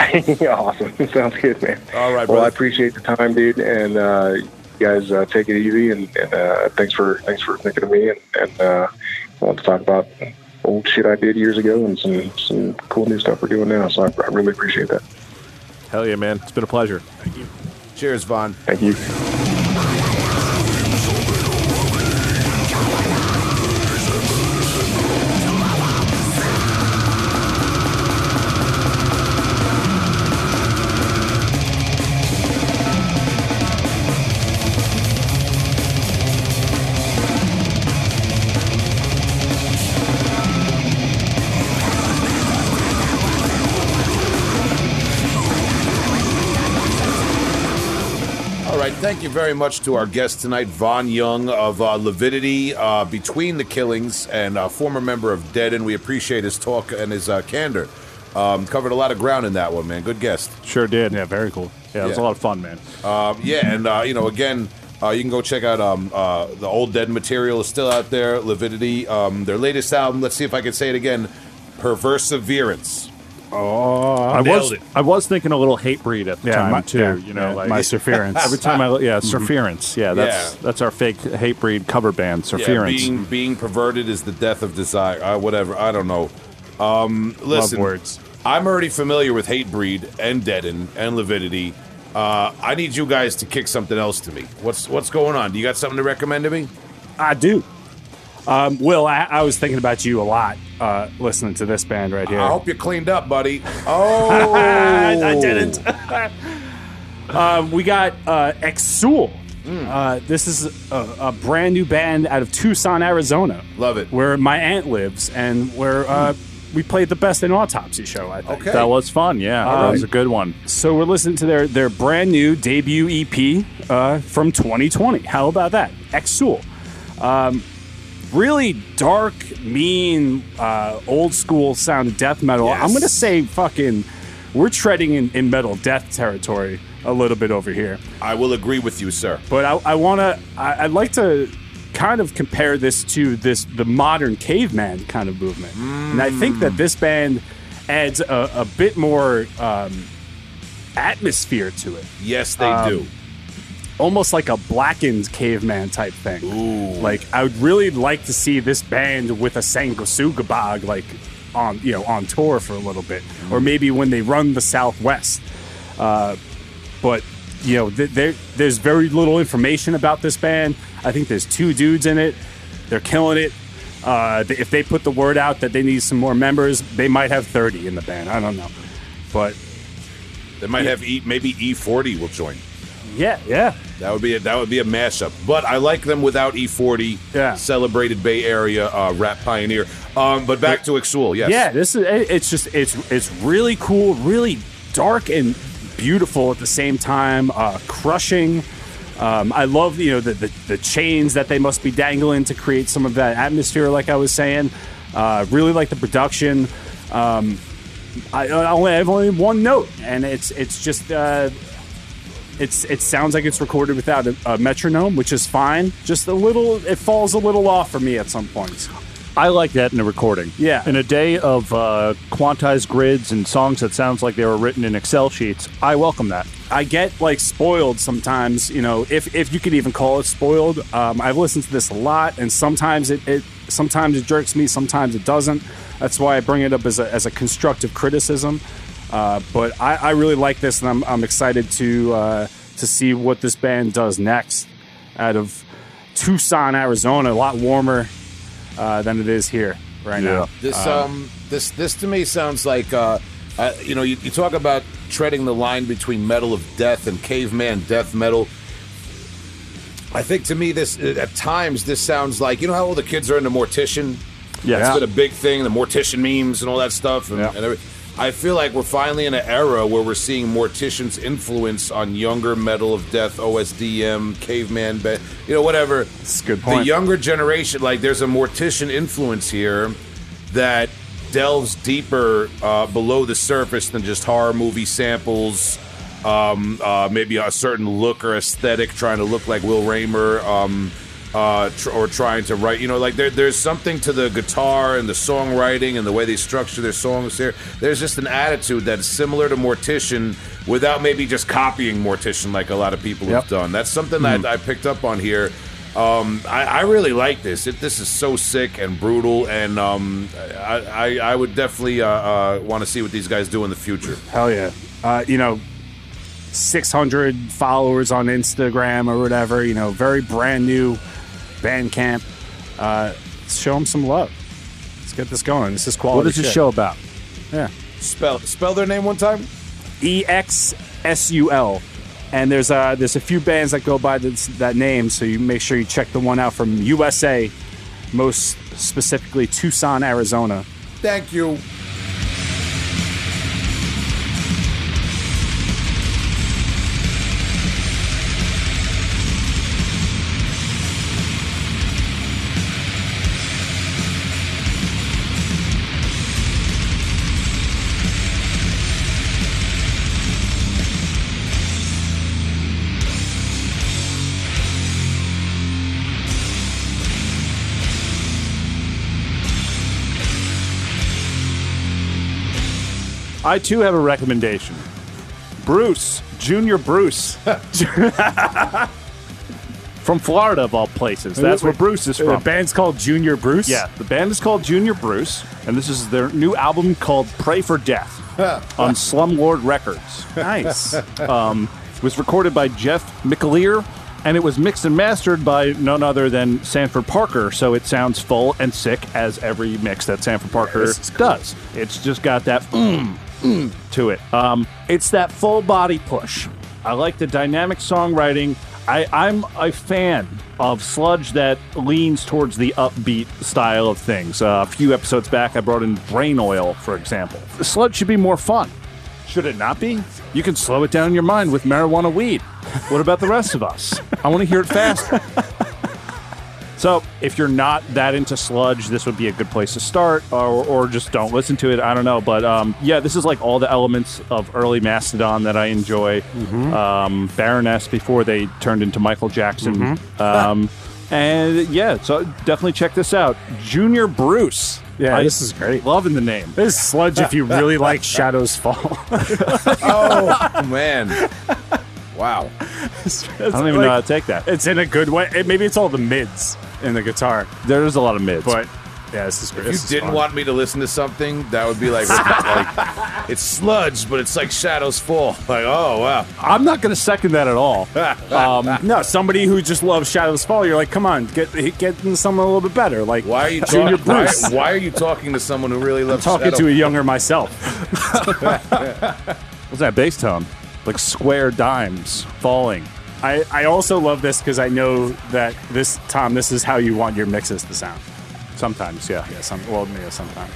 [LAUGHS] awesome. [LAUGHS] Sounds good, man. All right, bro. Well, brother. I appreciate the time, dude, and uh, you guys uh, take it easy. And, and uh, thanks for thanks for thinking of me. And, and uh, I want to talk about old shit I did years ago and some some cool new stuff we're doing now. So I, I really appreciate that. Hell yeah, man. It's been a pleasure. Cheers, Von. Thank you. Very much to our guest tonight, Von Young of uh, Lividity, uh, Between the Killings, and uh, former member of Dead. And we appreciate his talk and his uh, candor. Um, covered a lot of ground in that one, man. Good guest. Sure did. Yeah, very cool. Yeah, it was a lot of fun, man. Um, yeah, and uh, you know, again, uh, you can go check out um, uh, the old Dead material is still out there. Levidity, um, their latest album. Let's see if I can say it again. Perseverance. I was it. I was thinking a little Hatebreed at the Yeah, time my- too. yeah, you know, yeah, like my [LAUGHS] Surference. Every time I yeah, Surference. Yeah, that's Yeah. that's our fake Hatebreed cover band, Yeah, Surference. being being perverted is the death of desire. Uh, whatever. I don't know. Um, listen, words. I'm already familiar with Hatebreed and Deaden and Lividity. Uh, I need you guys to kick something else to me. What's what's going on? Do you got something to recommend to me? I do. Um, Will, I, I was thinking about you a lot uh, listening to this band right here. I hope you cleaned up, buddy. [LAUGHS] Oh, I [LAUGHS] didn't. [LAUGHS] um, we got uh, Exsul. Uh, this is a, a brand new band out of Tucson, Arizona. Love it. Where my aunt lives and where uh, we played the Best in Autopsy show, I think. Okay. that was fun. Yeah, that was a good one. So we're listening to their, their brand new debut EP uh, from 2020. How about that? Exsul. Um, really dark, mean, uh, old school sound of death metal. Yes. I'm going to say fucking, we're treading in, in metal death territory a little bit over here. I will agree with you, sir. But I, I want to, I'd like to kind of compare this to this, the modern caveman kind of movement. And I think that this band adds a, a bit more um, atmosphere to it Yes, they Um, do. Almost like a blackened caveman type thing. Ooh. Like I would really like to see this band with a Sanguisugabog like on you know on tour for a little bit, or maybe when they run the Southwest. Uh, but you know, th- there there's very little information about this band. I think there's two dudes in it. They're killing it. Uh, if they put the word out that they need some more members, they might have 30 in the band. I don't know, but They might have E, maybe E40 will join. Yeah, yeah. That would be a, that would be a mashup. But I like them without E40. Yeah. Celebrated Bay Area uh, rap pioneer. Um, but back to Exsul. Yes. Yeah, this is it's just it's it's really cool, really dark and beautiful at the same time, uh, crushing. Um, I love you know the, the the chains that they must be dangling to create some of that atmosphere, like I was saying. Uh, really like the production. Um, I, I only have only one note, and it's it's just uh, it's it sounds like it's recorded without a, a metronome, which is fine. Just a little, it falls a little off for me at some points. I like that in a recording. Yeah. In a day of uh, quantized grids and songs that sounds like they were written in Excel sheets, I welcome that. I get like spoiled sometimes, you know, if if you could even call it spoiled. Um, I've listened to this a lot, and sometimes it, it sometimes it jerks me, sometimes it doesn't. That's why I bring it up as a, as a constructive criticism. Uh, but I, I really like this, and I'm, I'm excited to uh, to see what this band does next. Out of Tucson, Arizona, a lot warmer uh, than it is here right now. This um this this to me sounds like uh, uh you know you, you talk about treading the line between metal of death and caveman death metal. I think to me this at times this sounds like you know how all the kids are into Mortician. Yes. it's been a big thing, the Mortician memes and all that stuff. And, Yeah. and every, I feel like we're finally in an era where we're seeing Mortician's influence on younger metal of death, OSDM, caveman, be- you know, whatever. That's a good The younger generation, like there's a Mortician influence here that delves deeper uh, below the surface than just horror movie samples. Um, uh, maybe a certain look or aesthetic, trying to look like Will Rahmer, um, uh, tr- or trying to write. You know, like there, there's something to the guitar and the songwriting and the way they structure their songs. Here, there's just an attitude that's similar to Mortician, without maybe just copying Mortician like a lot of people have done. That's something that I picked up on here. Um, I, I really like this. It, this is so sick and brutal, and um, I, I, I would definitely uh, uh, want to see what these guys do in the future. Hell yeah. Uh, you know, 600 followers on Instagram or whatever, you know, very brand new Bandcamp. Uh, show them some love. Let's get this going. This is quality What is this shit. show about? Yeah. Spell spell their name one time. E X S U L. And there's uh, there's a few bands that go by this, that name, so you make sure you check the one out from USA, most specifically Tucson, Arizona. Thank you. I too have a recommendation. Bruce, Junior Bruce. [LAUGHS] from Florida, of all places. That's where Bruce is The from. band's called Junior Bruce. Yeah, the band is called Junior Bruce, and this is their new album called Pray for Death [LAUGHS] on Slumlord Records. nice. [LAUGHS] It was recorded by Jeff McAleer, and it was mixed and mastered by none other than Sanford Parker, so it sounds full and sick as every mix that Sanford Parker does. It's just got that mm, to it. Um, it's that full body push. I like the dynamic songwriting. I, I'm a fan of sludge that leans towards the upbeat style of things. Uh, a few episodes back, I brought in Brain Oil, for example. Sludge should be more fun. Should it not be? You can slow it down in your mind with marijuana weed. What about the rest of us? I want to hear it faster. [LAUGHS] So, if you're not that into sludge, this would be a good place to start, or, or just don't listen to it. I don't know, but um, yeah, this is like all the elements of early Mastodon that I enjoy. Um, Baroness before they turned into Michael Jackson, um, and yeah, so definitely check this out. Junior Bruce. Yeah, I this is great. Loving the name. This is sludge if you really like [LAUGHS] Shadows Fall. [LAUGHS] Oh man! Wow. [LAUGHS] I don't even know how to take that. It's in a good way. It, maybe it's all the mids in the guitar, There's a lot of mids, but yeah, this is great. If you didn't fun. want me to listen to something, that would be like, [LAUGHS] like it's sludge, but it's like shadows fall. [LAUGHS] Like, oh wow. I'm not going to second that at all. [LAUGHS] Um, no, somebody who just loves Shadows Fall, you're like, come on, get get into someone a little bit better. Like, Why are you Junior talking? Why, Bruce? why are you talking to someone who really loves shadows? talking Shadow to a younger myself. What's that bass tone? Like square dimes falling. I, I also love this because I know that this Tom, this is how you want your mixes to sound. Sometimes, yeah. Yeah, some well, yeah, sometimes.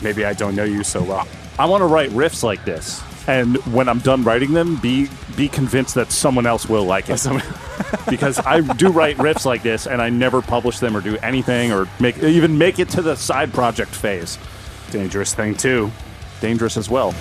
Maybe I don't know you so well. I want to write riffs like this, and when I'm done writing them, be be convinced that someone else will like it. [LAUGHS] [LAUGHS] [LAUGHS] Because I do write riffs like this, and I never publish them or do anything or make even make it to the side project phase. Dangerous thing too. Dangerous as well.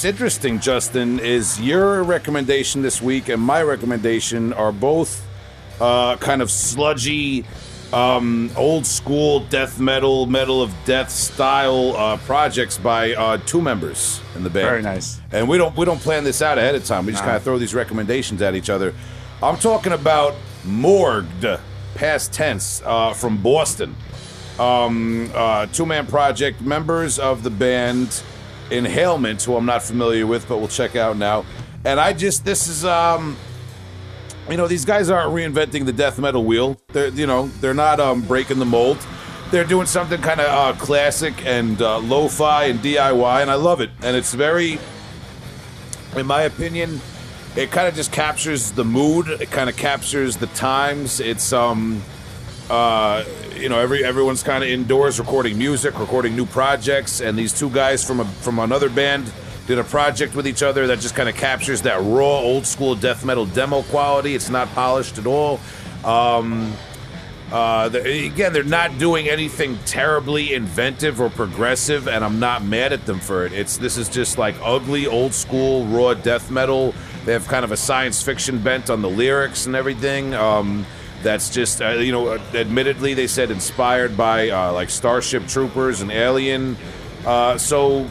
What's interesting, Justin, is your recommendation this week and my recommendation are both uh, kind of sludgy, um, old school death metal, metal of death style uh, projects by uh, two members in the band. Very nice. And we don't we don't plan this out ahead of time. We just kind of throw these recommendations at each other. I'm talking about Morgued, past tense, uh, from Boston um, uh, two man project members of the band Inhalement, who I'm not familiar with, but we'll check out now. And I just, this is, um, you know, these guys aren't reinventing the death metal wheel. They're, you know, they're not um, breaking the mold. They're doing something kind of uh, classic and uh, lo-fi and DIY, and I love it. And it's very, in my opinion, it kind of just captures the mood. It kind of captures the times. It's um, uh, you know, every everyone's kind of indoors recording music, recording new projects, and these two guys from a from another band did a project with each other that just kind of captures that raw, old school death metal demo quality. It's not polished at all. Um, uh, the- again, they're not doing anything terribly inventive or progressive, and I'm not mad at them for it. It's this is just like ugly, old school, raw death metal. They have kind of a science fiction bent on the lyrics and everything. Um, that's just uh, you know, admittedly, they said inspired by uh, like Starship Troopers and Alien. Uh, so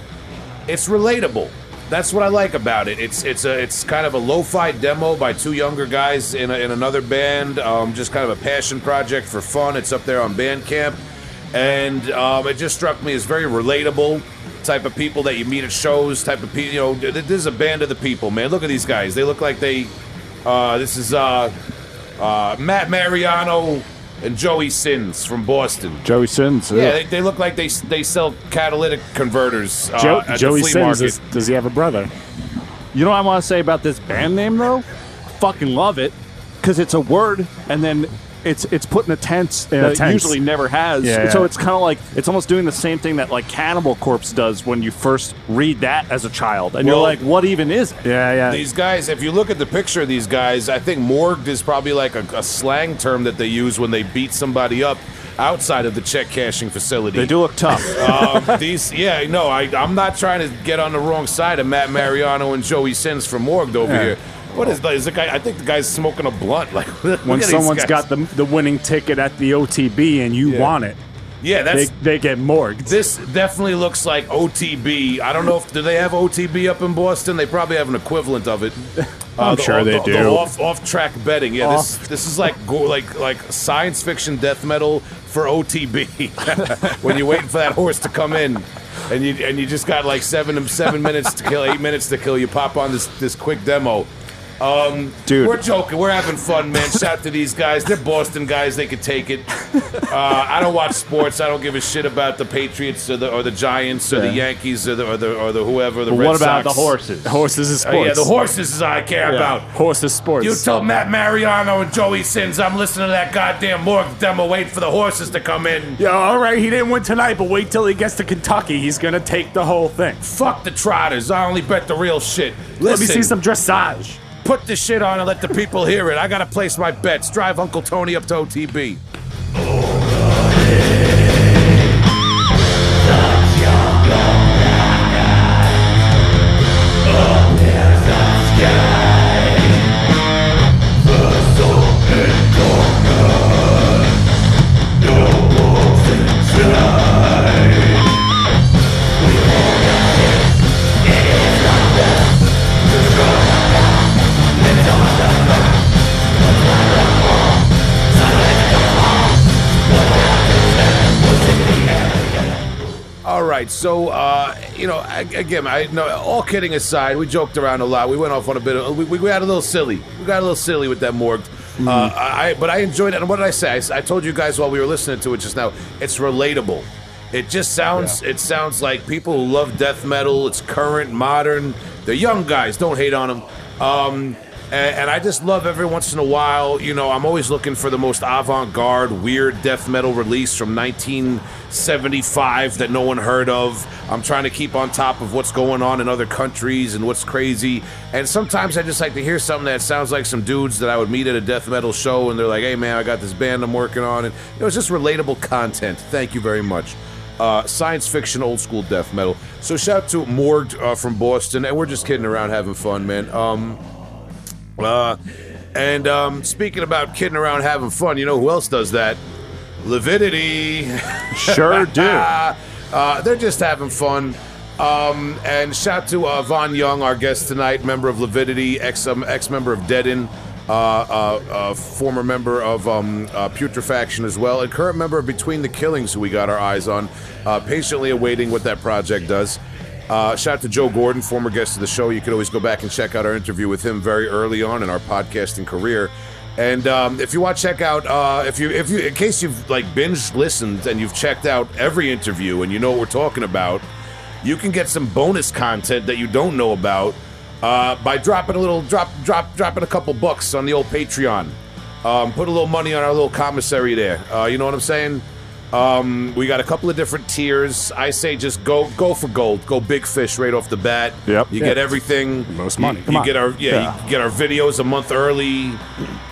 it's relatable. That's what I like about it. It's it's a it's kind of a lo-fi demo by two younger guys in, a, in another band. Um, just kind of a passion project for fun. It's up there on Bandcamp, and um, it just struck me as very relatable. Type of people that you meet at shows. Type of people. You know, this is a band of the people, man. Look at these guys. They look like they. Uh, this is uh, Matt Mariano and Joey Sins from Boston. Joey Sins. Yeah, they, they look like they they sell catalytic converters uh, Joe, at Joey the flea Sims, market. does, does he have a brother? You know what I want to say about this band name though? Fucking love it because it's a word and then it's it's put in a tense In a it usually never has. Yeah, So it's kind of like it's almost doing the same thing that like Cannibal Corpse does when you first read that as a child, and Well- you're like, what even is it? Yeah, yeah. These guys, if you look at the picture of these guys, I think morgued is probably like a, a slang term that they use when they beat somebody up outside of the check cashing facility. They do look tough. [LAUGHS] um, these, yeah, no, I, I'm not trying to get on the wrong side of Matt Mariano and Joey Sins from Morgue over Yeah. here. What is, is the guy? I think the guy's smoking a blunt. Like [LAUGHS] when someone's got the the winning ticket at the OTB and you Yeah. want it, yeah, they, that's they get morgued. This definitely looks like OTB. I don't know if do they have OTB up in Boston. They probably have an equivalent of it. [LAUGHS] Uh, I'm the- sure they the- do. The off off track betting. Yeah, this this is like go, like like science fiction death metal for OTB. [LAUGHS] when you're waiting for that horse to come in, and you and you just got like seven seven minutes to kill, eight minutes to kill. You pop on this this quick demo. Um, Dude. we're joking. We're having fun, man. Shout to these guys. They're Boston guys. They could take it. Uh, I don't watch sports. I don't give a shit about the Patriots or the or the Giants or the Yankees or the or the, or the whoever. The But Red what about Sox. the horses? Horses is Uh, sports. yeah, the horses is I care about. Horses sports. You tell Matt Mariano and Joey Sins I'm listening to that goddamn morgue demo, Wait for the horses to come in. yeah, all right. He didn't win tonight, but wait till he gets to Kentucky. He's gonna take the whole thing. Fuck the trotters. I only bet the real shit. Listen, Let me see some dressage. Put the shit on and let the people hear it. I gotta place my bets. Drive Uncle Tony up to OTB. Right, so uh, you know, again, I no. All kidding aside, we joked around a lot. We went off on a bit. Of, we, we got a little silly. We got a little silly with that morgue. Uh, I, but I enjoyed it. And what did I say? I told you guys while we were listening to it just now. It's relatable. It just sounds. It sounds like people who love death metal. It's current, modern. They're young guys. Don't hate on them. Um, and, and I just love every once in a while. You know, I'm always looking for the most avant-garde, weird death metal release from 1975 that no one heard of. I'm trying to keep on top of what's going on in other countries and what's crazy. And sometimes I just like to hear something that sounds like some dudes that I would meet at a death metal show, and they're like, "Hey, man, I got this band I'm working on," and you know, it's just relatable content. Thank you very much uh, science fiction, old school death metal. So shout out to Morgue uh, from Boston, and we're just kidding around, having fun, man. Um, uh, and um, speaking about kidding around, having fun, you know who else does that? Lividity. Sure [LAUGHS] do. uh, they're just having fun. Um, and shout to uh, Von Young, our guest tonight, member of Lividity, ex um, ex member of Deaden, uh, uh, uh, former member of um, uh, Putrefaction as well, and current member of Between the Killings, who we got our eyes on, uh, patiently awaiting what that project does. Uh, shout out to Joe Gordon, former guest of the show. You could always go back and check out our interview with him very early on in our podcasting career. And um, if you want to check out, uh, if you, if you, in case you've like binge listened and you've checked out every interview and you know what we're talking about, you can get some bonus content that you don't know about uh, by dropping a little drop, drop, dropping a couple bucks on the old Patreon. Um, put a little money on our little commissary there. Uh, you know what I'm saying? Um, we got a couple of different tiers. I say just go go for gold. Go big fish right off the bat. Yep. You Yeah. get everything. Most money. You, on. get our yeah, You get our videos a month early.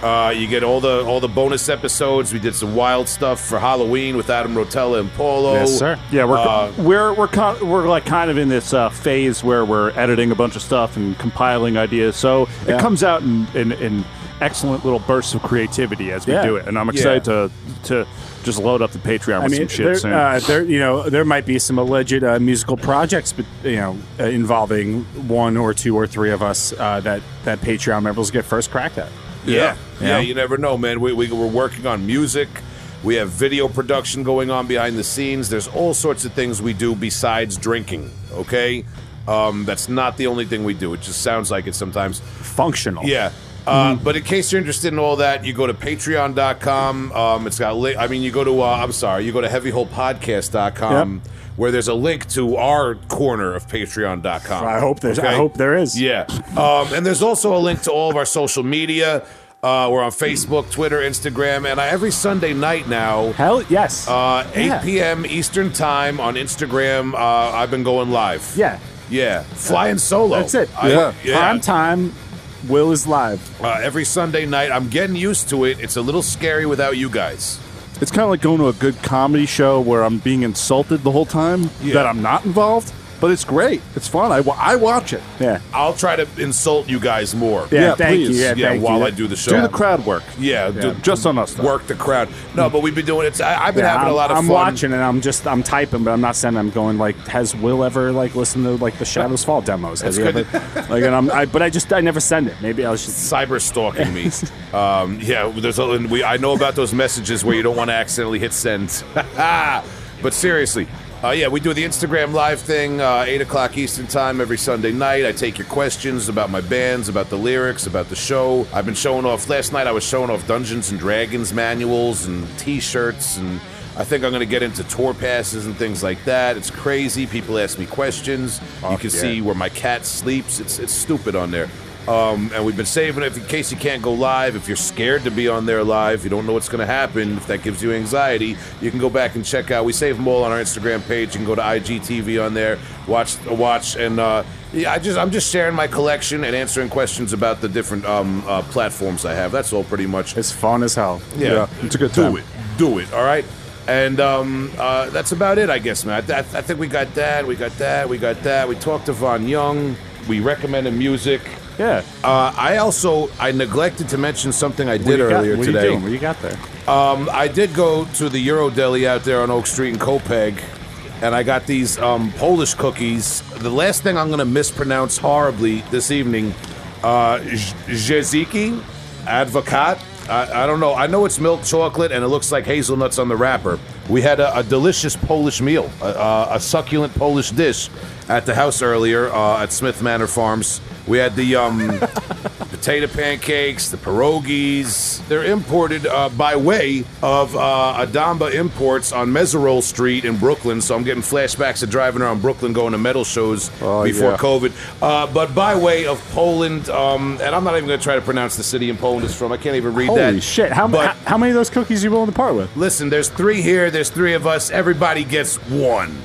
Uh, you get all the all the bonus episodes. We did some wild stuff for Halloween with Adam Rotella and Paulo. Yes, sir. Yeah, we're Uh, we're we're con- we're like kind of in this uh, phase where we're editing a bunch of stuff and compiling ideas. So Yeah. it comes out in, in, in excellent little bursts of creativity as we Yeah. do it, and I'm excited to to just load up the Patreon I with mean, some shit there, soon. uh, there, you know, there might be some alleged uh, musical projects, but you know, uh, involving one or two or three of us uh, that that Patreon members get first crack at. Yeah. Yeah, Yeah. you never know, man. We, we, we're working on music. We have video production going on behind the scenes. There's all sorts of things we do besides drinking, okay? Um, that's not the only thing we do. It just sounds like it sometimes. Functional. Yeah. Uh, But in case you're interested in all that, you go to patreon.com. Um, it's got, li- I mean, you go to, uh, I'm sorry, you go to heavyholepodcast.com where there's a link to our corner of patreon.com. I hope there's. I hope there is. Yeah. Um, and there's also a link to all of our social media. Uh, we're on Facebook, Twitter, Instagram, and I, every Sunday night now, Hell yes. uh, 8 Yeah. p.m. Eastern Time on Instagram, uh, I've been going live. yeah. Yeah. Flying solo. That's it. I- Yeah. yeah. Prime time. Will is live. Uh, every Sunday night. I'm getting used to it. It's a little scary without you guys. It's kind of like going to a good comedy show where I'm being insulted the whole time Yeah. that I'm not involved, but it's great. It's fun. I, I watch it. Yeah. I'll try to insult you guys more. Yeah. Yeah, thank please. you. Yeah. Yeah, thank while you. I do the show. Do the crowd work. Yeah, do- Just on us, though. work the crowd. No, but we've been doing it. I, I've been Yeah, having I'm, a lot of I'm fun. watching and I'm just I'm typing, but I'm not sending. I'm going like, has Will ever like listened to like the Shadows Fall demos? Has he That's ever? like, and I'm, I, but I just I never send it. Maybe I was just cyber stalking me. um, yeah, there's a, and we. I know about those messages where you don't want to accidentally hit send. [LAUGHS] but seriously, uh, yeah, we do the Instagram live thing, uh, eight o'clock Eastern time every Sunday night. I take your questions about my bands, about the lyrics, about the show. I've been showing off. Last night I was showing off Dungeons and Dragons manuals and T-shirts and. I think I'm going to get into tour passes and things like that. It's crazy. People ask me questions. you can yeah. see where my cat sleeps. It's it's stupid on there. Um, and we've been saving it in case you can't go live. If you're scared to be on there live, you don't know what's going to happen. If that gives you anxiety, you can go back and check out. We save them all on our Instagram page. You can go to IGTV on there, watch watch, and uh, yeah, I just I'm just sharing my collection and answering questions about the different um, uh, platforms I have. That's all pretty much. it's fun as hell. Yeah, Yeah, it's a good time. do it, do it. All right, and um, uh, that's about it, I guess, man. I, I, I think we got that, we got that, we got that. We talked to Von Young. We recommended music. Yeah. Uh, I also I neglected to mention something I did you got? earlier what today. Are you doing? What you got there? Um, I did go to the Euro Deli out there on Oak Street in Copiague, and I got these um, Polish cookies. The last thing I'm going to mispronounce horribly this evening, uh, Jeziki, Advocat. I, I don't know. I know it's milk chocolate and it looks like hazelnuts on the wrapper. We had a, a delicious Polish meal, a, a, succulent Polish dish at the house earlier uh, at Smith Manor Farms. We had the um, [LAUGHS] potato pancakes, the pierogies. They're imported uh, by way of uh, Adamba Imports on Meserole Street in Brooklyn. So I'm getting flashbacks of driving around Brooklyn going to metal shows Oh, before yeah. COVID. Uh, but by way of Poland, um, and I'm not even going to try to pronounce the city in Poland is from. I can't even read Holy that. Holy shit! How, But- how how many of those cookies are you willing to part with? Listen, there's three here. There's three of us. Everybody gets one.